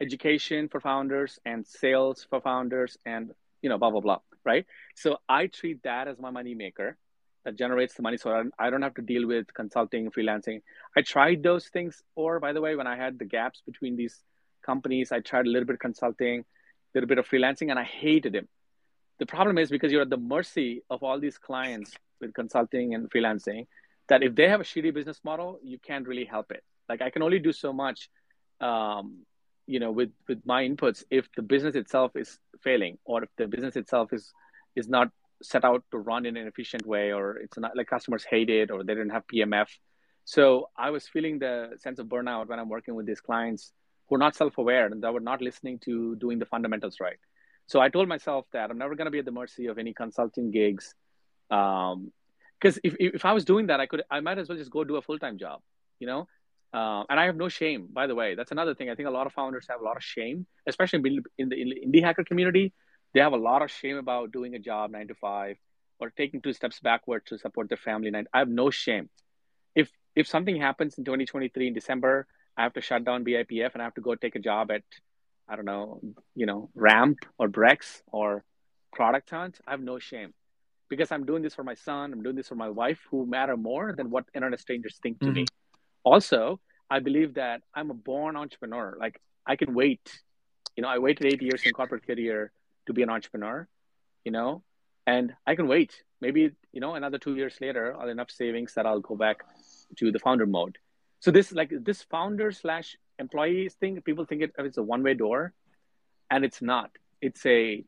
education for founders and sales for founders and you know blah blah blah right? So i treat that as my money maker that generates the money so I don't have to deal with consulting freelancing. I tried those things or by the way when i had the gaps between these companies i tried a little bit of consulting a little bit of freelancing and i hated it the problem is because you're at the mercy of all these clients with consulting and freelancing that if they have a shitty business model you can't really help it. Like i can only do so much um, you know with with my inputs if the business itself is failing or if the business itself is is not set out to run in an efficient way or it's not like customers hate it or they didn't have pmf so i was feeling the sense of burnout when i'm working with these clients who are not self-aware and that were not listening to doing the fundamentals right so i told myself that i'm never going to be at the mercy of any consulting gigs um because if, if i was doing that i could i might as well just go do a full-time job you know uh, and I have no shame, by the way. That's another thing. I think a lot of founders have a lot of shame, especially in the, in the indie hacker community. They have a lot of shame about doing a job nine to five or taking two steps backward to support their family. And I have no shame. If if something happens in 2023 in December, I have to shut down BIPF and I have to go take a job at, I don't know, you know, Ramp or Brex or Product Hunt. I have no shame because I'm doing this for my son. I'm doing this for my wife, who matter more than what internet strangers think to mm-hmm. me also i believe that i'm a born entrepreneur like i can wait you know i waited eight years in corporate career to be an entrepreneur you know and i can wait maybe you know another two years later i'll enough savings that i'll go back to the founder mode so this like this founder slash employees thing people think it, it's a one-way door and it's not. It's a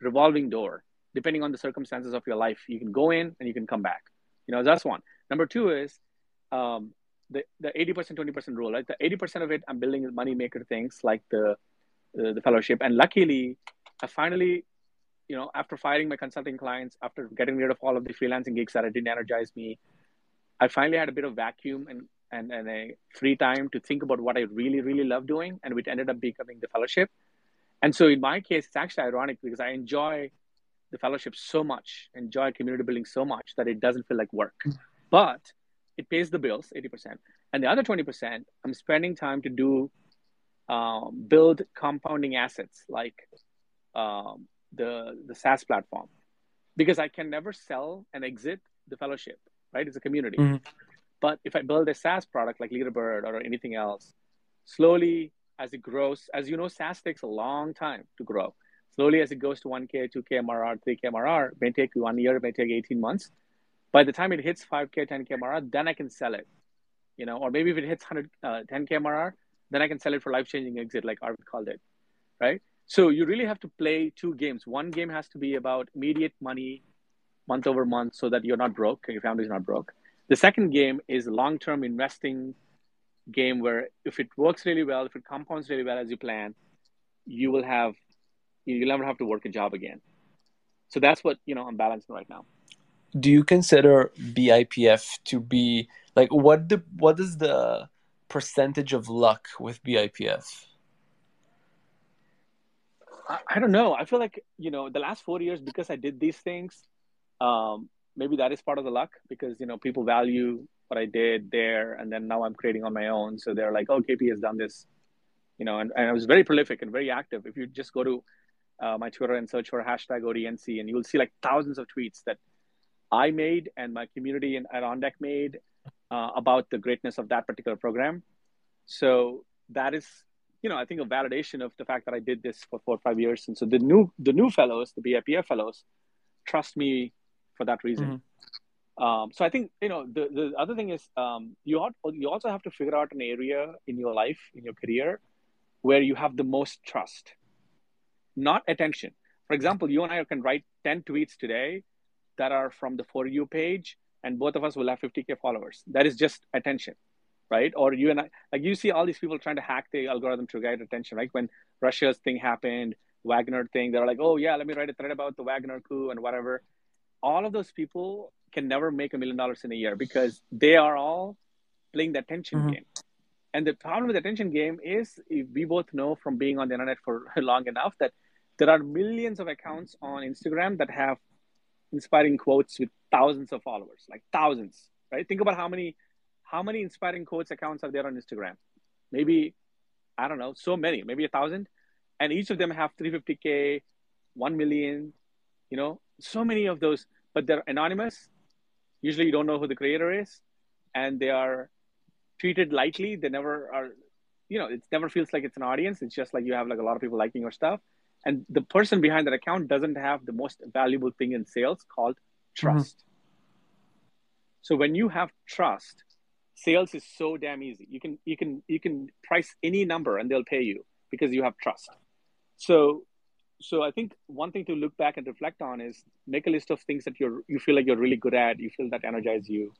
revolving door. Depending on the circumstances of your life you can go in and you can come back. You know that's one. Number two is um, the, the 80% 20% rule right? The 80% of it i'm building money maker things like the, the, the fellowship. And luckily i finally you know after firing my consulting clients after getting rid of all of the freelancing gigs that didn't energize me i finally had a bit of vacuum and and, and a free time to think about what i really really love doing and which ended up becoming the fellowship. And so in my case it's actually ironic because i enjoy the fellowship so much enjoy community building so much that it doesn't feel like work. But it pays the bills 80% and the other 20% i'm spending time to do um, build compounding assets like um, the the saas platform. Because i can never sell and exit the fellowship right? It's a community. Mm-hmm. But if i build a saas product like leaderbird or anything else slowly as it grows as you know saas takes a long time to grow. Slowly as it goes to 1k 2k mrr 3k mrr it may take one year it may take 18 months. By the time it hits 5k 10k mrr then i can sell it you know or maybe if it hits 100 uh, 10k mrr then i can sell it for life changing exit like arvid called it right? So you really have to play two games. One game has to be about immediate money month over month so that you're not broke your family's not broke the second game is long term investing game where if it works really well if it compounds really well as you plan you will have you'll never have to work a job again so that's what you know i'm balancing right now do you consider BIPF to be like what the what is the percentage of luck with BIPF? I, I, don't know. I feel like you know the last four years because I did these things. Um, maybe that is part of the luck because you know people value what I did there, and then now I'm creating on my own. So they're like, "Oh, KP has done this," you know. And, and I was very prolific and very active. If you just go to uh, my Twitter and search for hashtag ODNC, and you will see like thousands of tweets that I made and my community in, at OnDeck made uh, about the greatness of that particular program. So that is, you know, I think a validation of the fact that I did this for four or five years. And so the new the new fellows, the BIPF fellows, trust me for that reason. Mm-hmm. Um, so I think you know the the other thing is um, you ought, you also have to figure out an area in your life in your career where you have the most trust, not attention. For example, you and I can write ten tweets today that are from the for you page, and both of us will have 50k followers. That is just attention right? Or you and I, like you see all these people trying to hack the algorithm to get attention, right? When Russia's thing happened, Wagner thing, they're like, oh yeah, let me write a thread about the Wagner coup and whatever. All of those people can never make a million dollars in a year because they are all playing the attention mm-hmm. game. And the problem with the attention game is we both know from being on the internet for long enough that there are millions of accounts on Instagram that have inspiring quotes with thousands of followers, like thousands, right? Think about how many how many inspiring quotes accounts are there on Instagram? Maybe, I don't know, so many, maybe a thousand. And each of them have 350K, 1 million, you know, so many of those, but they're anonymous. Usually you don't know who the creator is. And they are treated lightly. They never are, you know, it never feels like it's an audience. It's just like you have like a lot of people liking your stuff. And the person behind that account doesn't have the most valuable thing in sales called trust. Mm-hmm. So when you have trust, sales is so damn easy. You can you can you can price any number and they'll pay you because you have trust. So so I think one thing to look back and reflect on is make a list of things that you're you feel like you're really good at, you feel that energize you,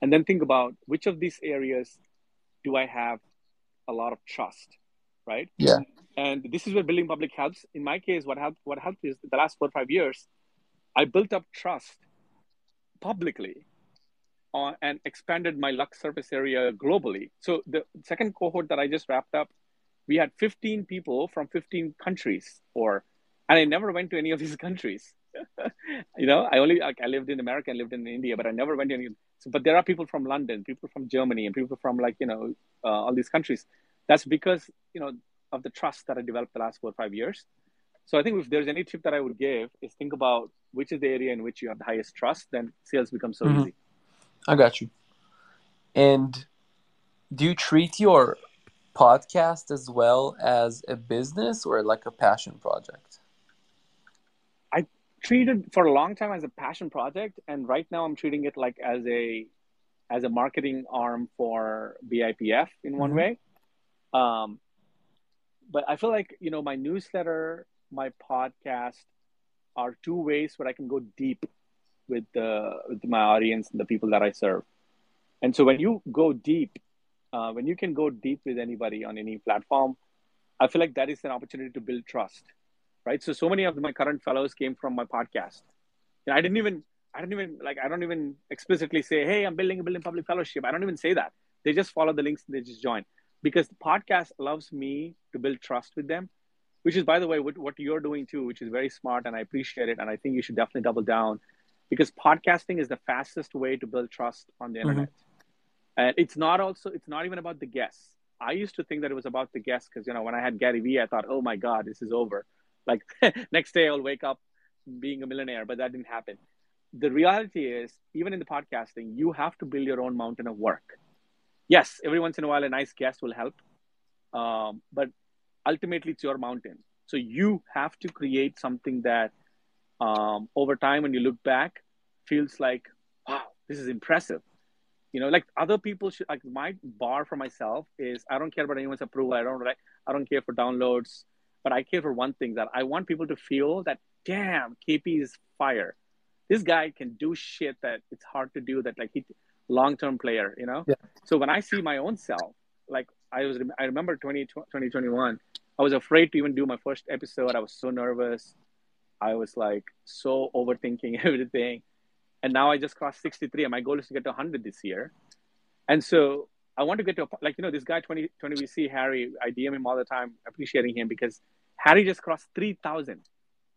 and then think about which of these areas do I have a lot of trust, right? Yeah. And this is where building public helps. In my case, what helped what helped is the last four or five years, I built up trust publicly uh, and expanded my luck surface area globally. So the second cohort that I just wrapped up, we had 15 people from 15 countries, or and I never went to any of these countries. you know, I only like, I lived in America and lived in India, but I never went to any. So, but there are people from London, people from Germany, and people from like you know uh, all these countries. That's because you know of the trust that I developed the last four or five years. So I think if there's any tip that I would give is think about which is the area in which you have the highest trust, then sales becomes so mm-hmm. easy. I got you. And do you treat your podcast as well as a business or like a passion project? Treated for a long time as a passion project, and right now I'm treating it like as a as a marketing arm for BIPF in one mm-hmm. way. Um, but I feel like you know my newsletter, my podcast are two ways where I can go deep with the with my audience and the people that I serve. And so when you go deep, uh, when you can go deep with anybody on any platform, I feel like that is an opportunity to build trust, right? So so many of my current fellows came from my podcast. And I didn't even I don't even like I don't even explicitly say, hey, I'm building a building public fellowship. I don't even say that. They just follow the links and they just join because the podcast allows me to build trust with them which is by the way what, what you're doing too which is very smart and i appreciate it and i think you should definitely double down because podcasting is the fastest way to build trust on the internet. Mm-hmm. And it's not also it's not even about the guests. I used to think that it was about the guests because you know when I had Gary Vee, I thought, oh my god, this is over. Like next day I'll wake up being a millionaire, but that didn't happen. The reality is, even in the podcasting, you have to build your own mountain of work. Yes, every once in a while a nice guest will help, um, but ultimately it's your mountain. So you have to create something that um, over time when you look back feels like wow this is impressive you know like other people should like my bar for myself is i don't care about anyone's approval i don't i don't care for downloads but i care for one thing that i want people to feel that damn kp is fire this guy can do shit that it's hard to do that like he long-term player you know yeah. so when i see my own self like i was i remember 20, 2021 i was afraid to even do my first episode i was so nervous I was like so overthinking everything. And now I just crossed 63 and my goal is to get to 100 this year. And so I want to get to, a, like, you know, this guy, 20, 20 VC, Harry, I DM him all the time, appreciating him because Harry just crossed 3,000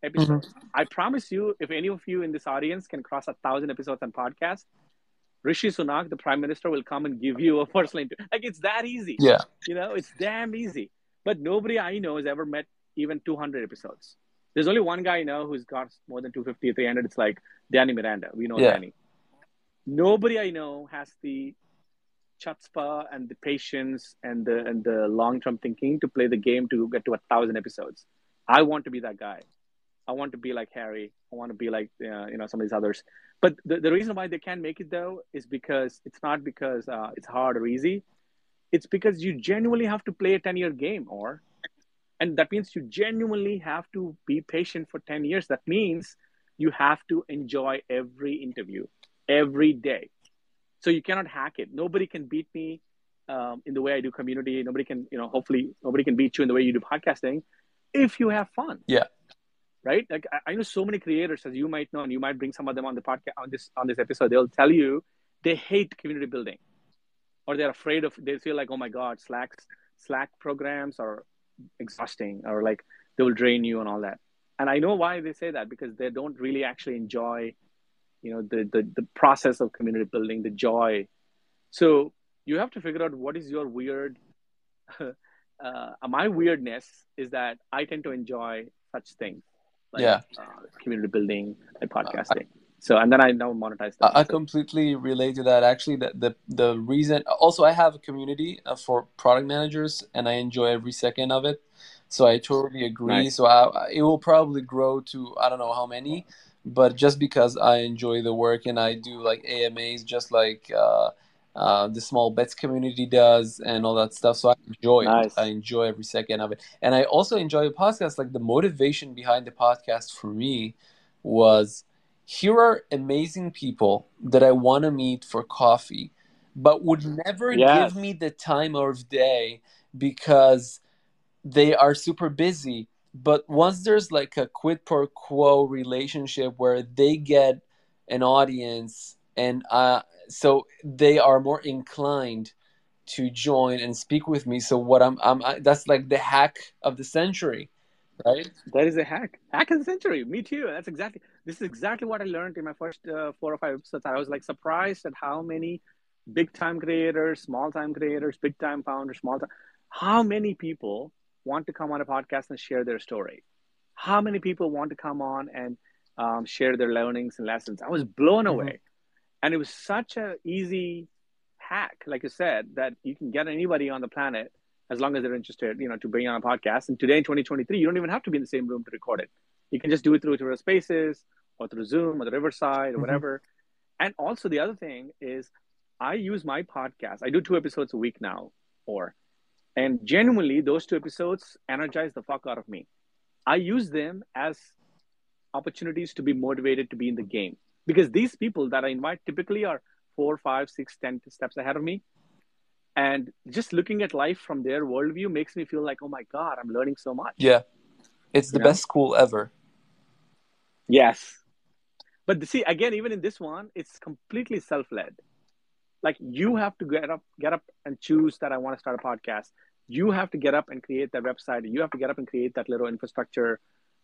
episodes. Mm-hmm. I promise you, if any of you in this audience can cross a thousand episodes on podcast, Rishi Sunak, the prime minister, will come and give you a personal interview. Like it's that easy. Yeah. You know, it's damn easy. But nobody I know has ever met even 200 episodes. There's only one guy I know who's got more than 250 300. It's like Danny Miranda. We know yeah. Danny. Nobody I know has the chutzpah and the patience and the and the long term thinking to play the game to get to a thousand episodes. I want to be that guy. I want to be like Harry. I want to be like uh, you know some of these others. But the, the reason why they can't make it though is because it's not because uh, it's hard or easy. It's because you genuinely have to play a ten year game, or and that means you genuinely have to be patient for ten years. That means you have to enjoy every interview every day. So you cannot hack it. Nobody can beat me um, in the way I do community. Nobody can, you know, hopefully nobody can beat you in the way you do podcasting if you have fun. Yeah right? Like I, I know so many creators, as you might know, and you might bring some of them on the podcast on this on this episode. They'll tell you they hate community building, or they're afraid of. They feel like, oh my god, Slack Slack programs are exhausting, or like they will drain you and all that. And I know why they say that because they don't really actually enjoy, you know, the the, the process of community building, the joy. So you have to figure out what is your weird. uh, my weirdness is that I tend to enjoy such things like, yeah uh, community building and podcasting so and then i now monetize that i completely relate to that actually the, the the reason also i have a community uh, for product managers and i enjoy every second of it so i totally agree nice. so I, it will probably grow to i don't know how many but just because i enjoy the work and i do like amas just like uh, uh, the small bets community does and all that stuff. So I enjoy nice. it. I enjoy every second of it. And I also enjoy the podcast. Like the motivation behind the podcast for me was here are amazing people that I want to meet for coffee, but would never yes. give me the time of day because they are super busy. But once there's like a quid pro quo relationship where they get an audience and uh, so they are more inclined to join and speak with me. So what I'm, I'm I, that's like the hack of the century, right? That is a hack, hack of the century. Me too. That's exactly. This is exactly what I learned in my first uh, four or five episodes. I was like surprised at how many big time creators, small time creators, big time founders, small time, how many people want to come on a podcast and share their story. How many people want to come on and um, share their learnings and lessons? I was blown mm-hmm. away and it was such an easy hack like you said that you can get anybody on the planet as long as they're interested you know to bring on a podcast and today in 2023 you don't even have to be in the same room to record it you can just do it through Twitter Spaces or through Zoom or the Riverside or mm-hmm. whatever. And also the other thing is I use my podcast. I do two episodes a week now, or and genuinely those two episodes energize the fuck out of me. I use them as opportunities to be motivated to be in the game because these people that I invite typically are four, five, six, ten steps ahead of me. And just looking at life from their worldview makes me feel like, oh my God, I'm learning so much. Yeah. It's the you best know? school ever. Yes. But see, again, even in this one, it's completely self-led. Like you have to get up, get up and choose that I want to start a podcast. You have to get up and create that website. You have to get up and create that little infrastructure,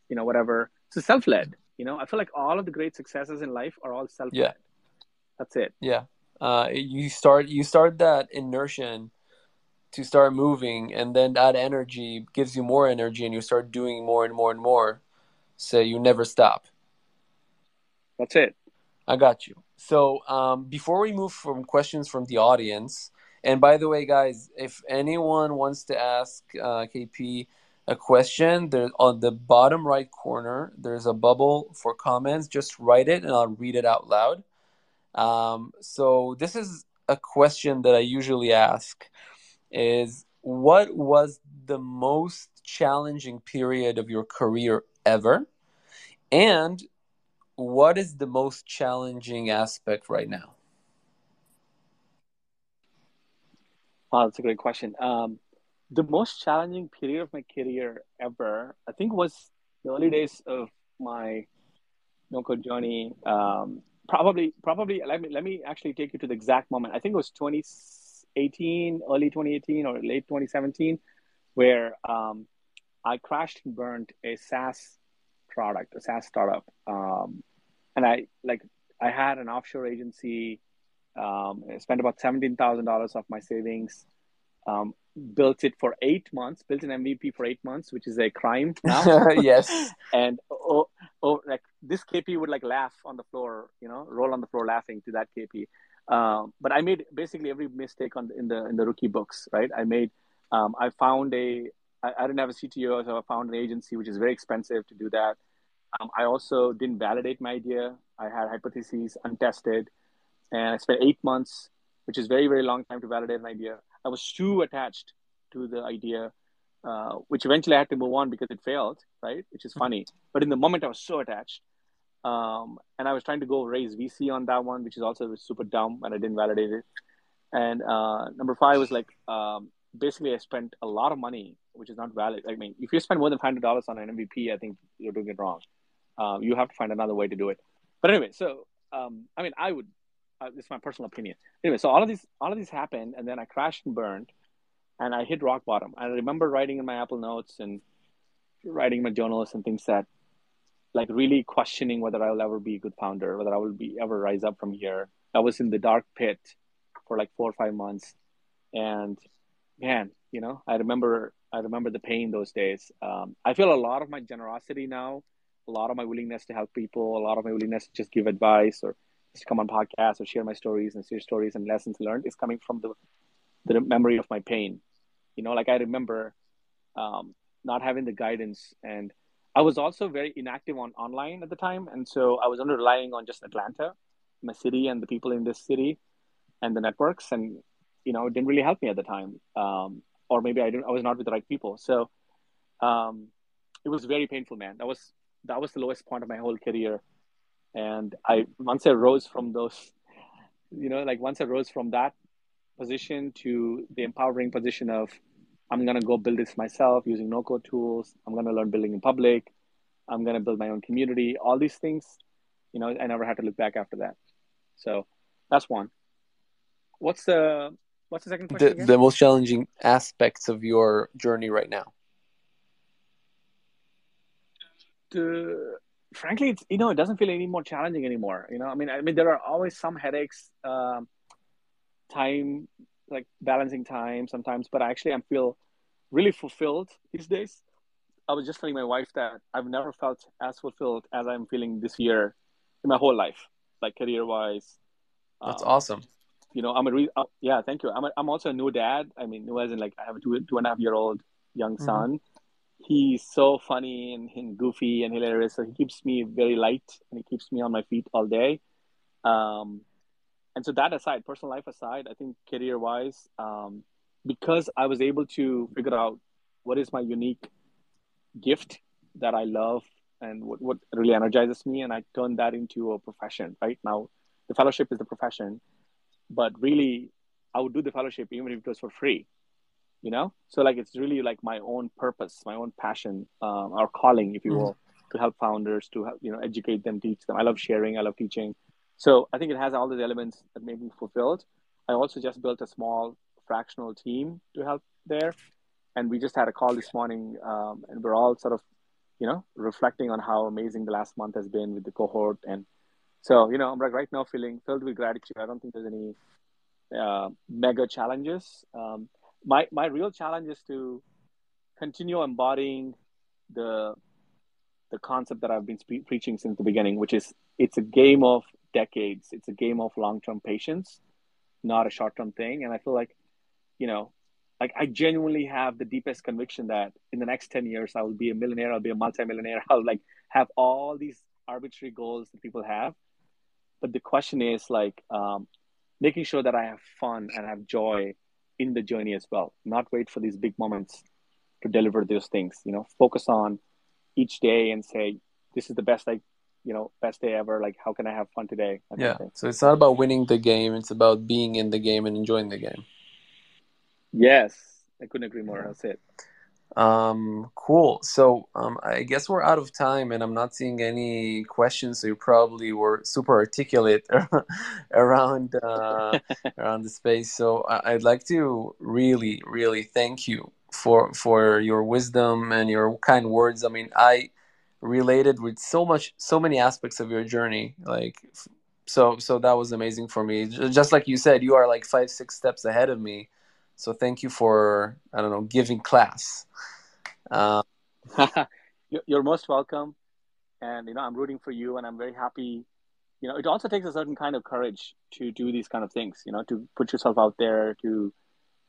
you know, whatever. So self-led. You know, I feel like all of the great successes in life are all self-led Yeah, that's it. Yeah, uh, you start you start that inertia to start moving, and then that energy gives you more energy, and you start doing more and more and more. So you never stop. That's it. I got you. So um, before we move from questions from the audience, and by the way, guys, if anyone wants to ask uh, KP a question, there on the bottom right corner, there's a bubble for comments. Just write it and I'll read it out loud. Um, so this is a question that I usually ask is what was the most challenging period of your career ever? And what is the most challenging aspect right now? Oh, that's a great question. Um, the most challenging period of my career ever, I think, was the early days of my no code journey. Um, probably, probably. Let me let me actually take you to the exact moment. I think it was 2018, early 2018 or late 2017, where um, I crashed and burned a SaaS product, a SaaS startup, um, and I like I had an offshore agency. Um, spent about seventeen thousand dollars of my savings. Um, built it for eight months. Built an MVP for eight months, which is a crime now. yes. and oh, oh, like this KP would like laugh on the floor, you know, roll on the floor laughing to that KP. Um, but I made basically every mistake on the, in the in the rookie books, right? I made, um, I found a, I, I didn't have a CTO, so I found an agency which is very expensive to do that. Um, I also didn't validate my idea. I had hypotheses untested, and I spent eight months, which is very very long time to validate an idea. I was too attached to the idea, uh, which eventually I had to move on because it failed, right? Which is funny. But in the moment, I was so attached. Um, and I was trying to go raise VC on that one, which is also super dumb, and I didn't validate it. And uh, number five was like um, basically I spent a lot of money, which is not valid. I mean, if you spend more than five hundred dollars on an MVP, I think you're doing it wrong. Um, you have to find another way to do it. But anyway, so um, I mean, I would. Uh, this is my personal opinion. Anyway, so all of these, all of these happened, and then I crashed and burned, and I hit rock bottom. I remember writing in my Apple Notes and writing my journals and things that, like, really questioning whether I will ever be a good founder, whether I will be ever rise up from here. I was in the dark pit for like four or five months, and man, you know, I remember I remember the pain those days. Um, I feel a lot of my generosity now a lot of my willingness to help people, a lot of my willingness to just give advice or just come on podcasts or share my stories and share stories and lessons learned is coming from the the memory of my pain. You know, like I remember um, not having the guidance, and I was also very inactive on online at the time, and so I was under relying on just Atlanta, my city, and the people in this city, and the networks, and you know, it didn't really help me at the time, um, or maybe I didn't, I was not with the right people, so. Um, it was very painful, man. That was that was the lowest point of my whole career. And I once I rose from those, you know, like once I rose from that position to the empowering position of I'm gonna go build this myself using no code tools. I'm gonna learn building in public. I'm gonna build my own community. All these things, you know, I never had to look back after that. So that's one. What's the what's the second question? The, the most challenging aspects of your journey right now. To frankly, it's you know, it doesn't feel any more challenging anymore. You know, I mean, I mean, there are always some headaches, um, time, like balancing time sometimes, but actually, I feel really fulfilled these days. I was just telling my wife that I've never felt as fulfilled as I'm feeling this year in my whole life, like career wise. That's um, awesome. You know, I'm a re- uh, yeah, thank you. I'm a, I'm also a new dad. I mean, new as in like I have a two two and a half year old young mm-hmm. He's so funny and, and, goofy and hilarious. So he keeps me very light and he keeps me on my feet all day. Um, and so that aside, personal life aside, I think career wise, um, because I was able to figure out what is my unique gift that I love and what, what really energizes me, and I turned that into a profession. Right now, the fellowship is the profession, but really, I would do the fellowship even if it was for free you know? So like it's really like my own purpose my own passion um, or calling if you mm-hmm. will mm-hmm. to help founders to help you know educate them teach them. I love sharing i love teaching. So i think it has all those elements that make me fulfilled. I also just built a small fractional team to help there. And we just had a call this morning um, and we're all sort of you know reflecting on how amazing the last month has been with the cohort. And so you know i'm like right now feeling filled with gratitude. I don't think there's any uh, mega challenges. Um, my my real challenge is to continue embodying the the concept that I've been spe- preaching since the beginning, which is it's a game of decades. It's a game of long term patience, not a short term thing. And I feel like, you know, like I genuinely have the deepest conviction that in the next 10 years, I will be a millionaire, I'll be a multimillionaire, I'll like have all these arbitrary goals that people have. But the question is like um, making sure that I have fun and have joy in the journey as well. Not wait for these big moments to deliver those things you know. Focus on each day and say this is the best like you know best day ever. Like how can i have fun today? Yeah. so it's not about winning the game. It's about being in the game and enjoying the game. Yes. I couldn't agree more. That's it um, cool. So um, I guess we're out of time, and I'm not seeing any questions. So you probably were super articulate around uh, around the space. So I'd like to really, really thank you for for your wisdom and your kind words. I mean, I related with so much, so many aspects of your journey. Like, so so that was amazing for me. Just like you said, you are like five, six steps ahead of me. So thank you for I don't know giving class. Uh, You're most welcome, and you know I'm rooting for you, and I'm very happy. You know, it also takes a certain kind of courage to do these kind of things. You know, to put yourself out there. To,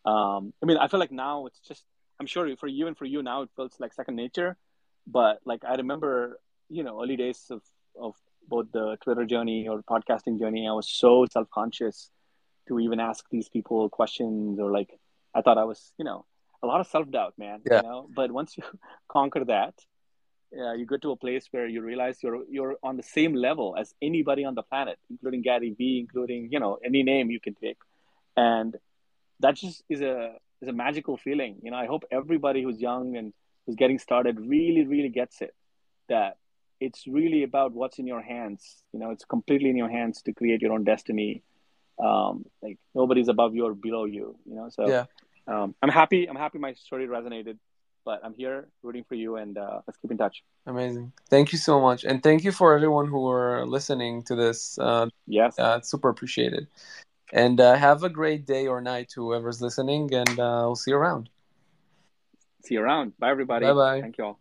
um, I mean, I feel like now it's just. I'm sure for you and for you now it feels like second nature, but like I remember, you know, early days of of both the Twitter journey or podcasting journey, I was so self conscious to even ask these people questions or like I thought I was, you know, a lot of self doubt, man. Yeah. You know, but once you conquer that, uh, you get to a place where you realize you're you're on the same level as anybody on the planet, including Gary Vee, including you know any name you can take, and that just is a is a magical feeling. You know, I hope everybody who's young and who's getting started really really gets it that it's really about what's in your hands. You know, it's completely in your hands to create your own destiny. Um, like nobody's above you or below you. You know, so yeah. Um, I'm happy. I'm happy my story resonated but I'm here rooting for you, and uh, let's keep in touch. Amazing. Thank you so much, and thank you for everyone who are listening to this. Uh, yes, uh, super appreciated. And uh, have a great day or night to whoever's listening, and uh, we'll see you around. See you around. Bye, everybody. Bye bye. Thank you all.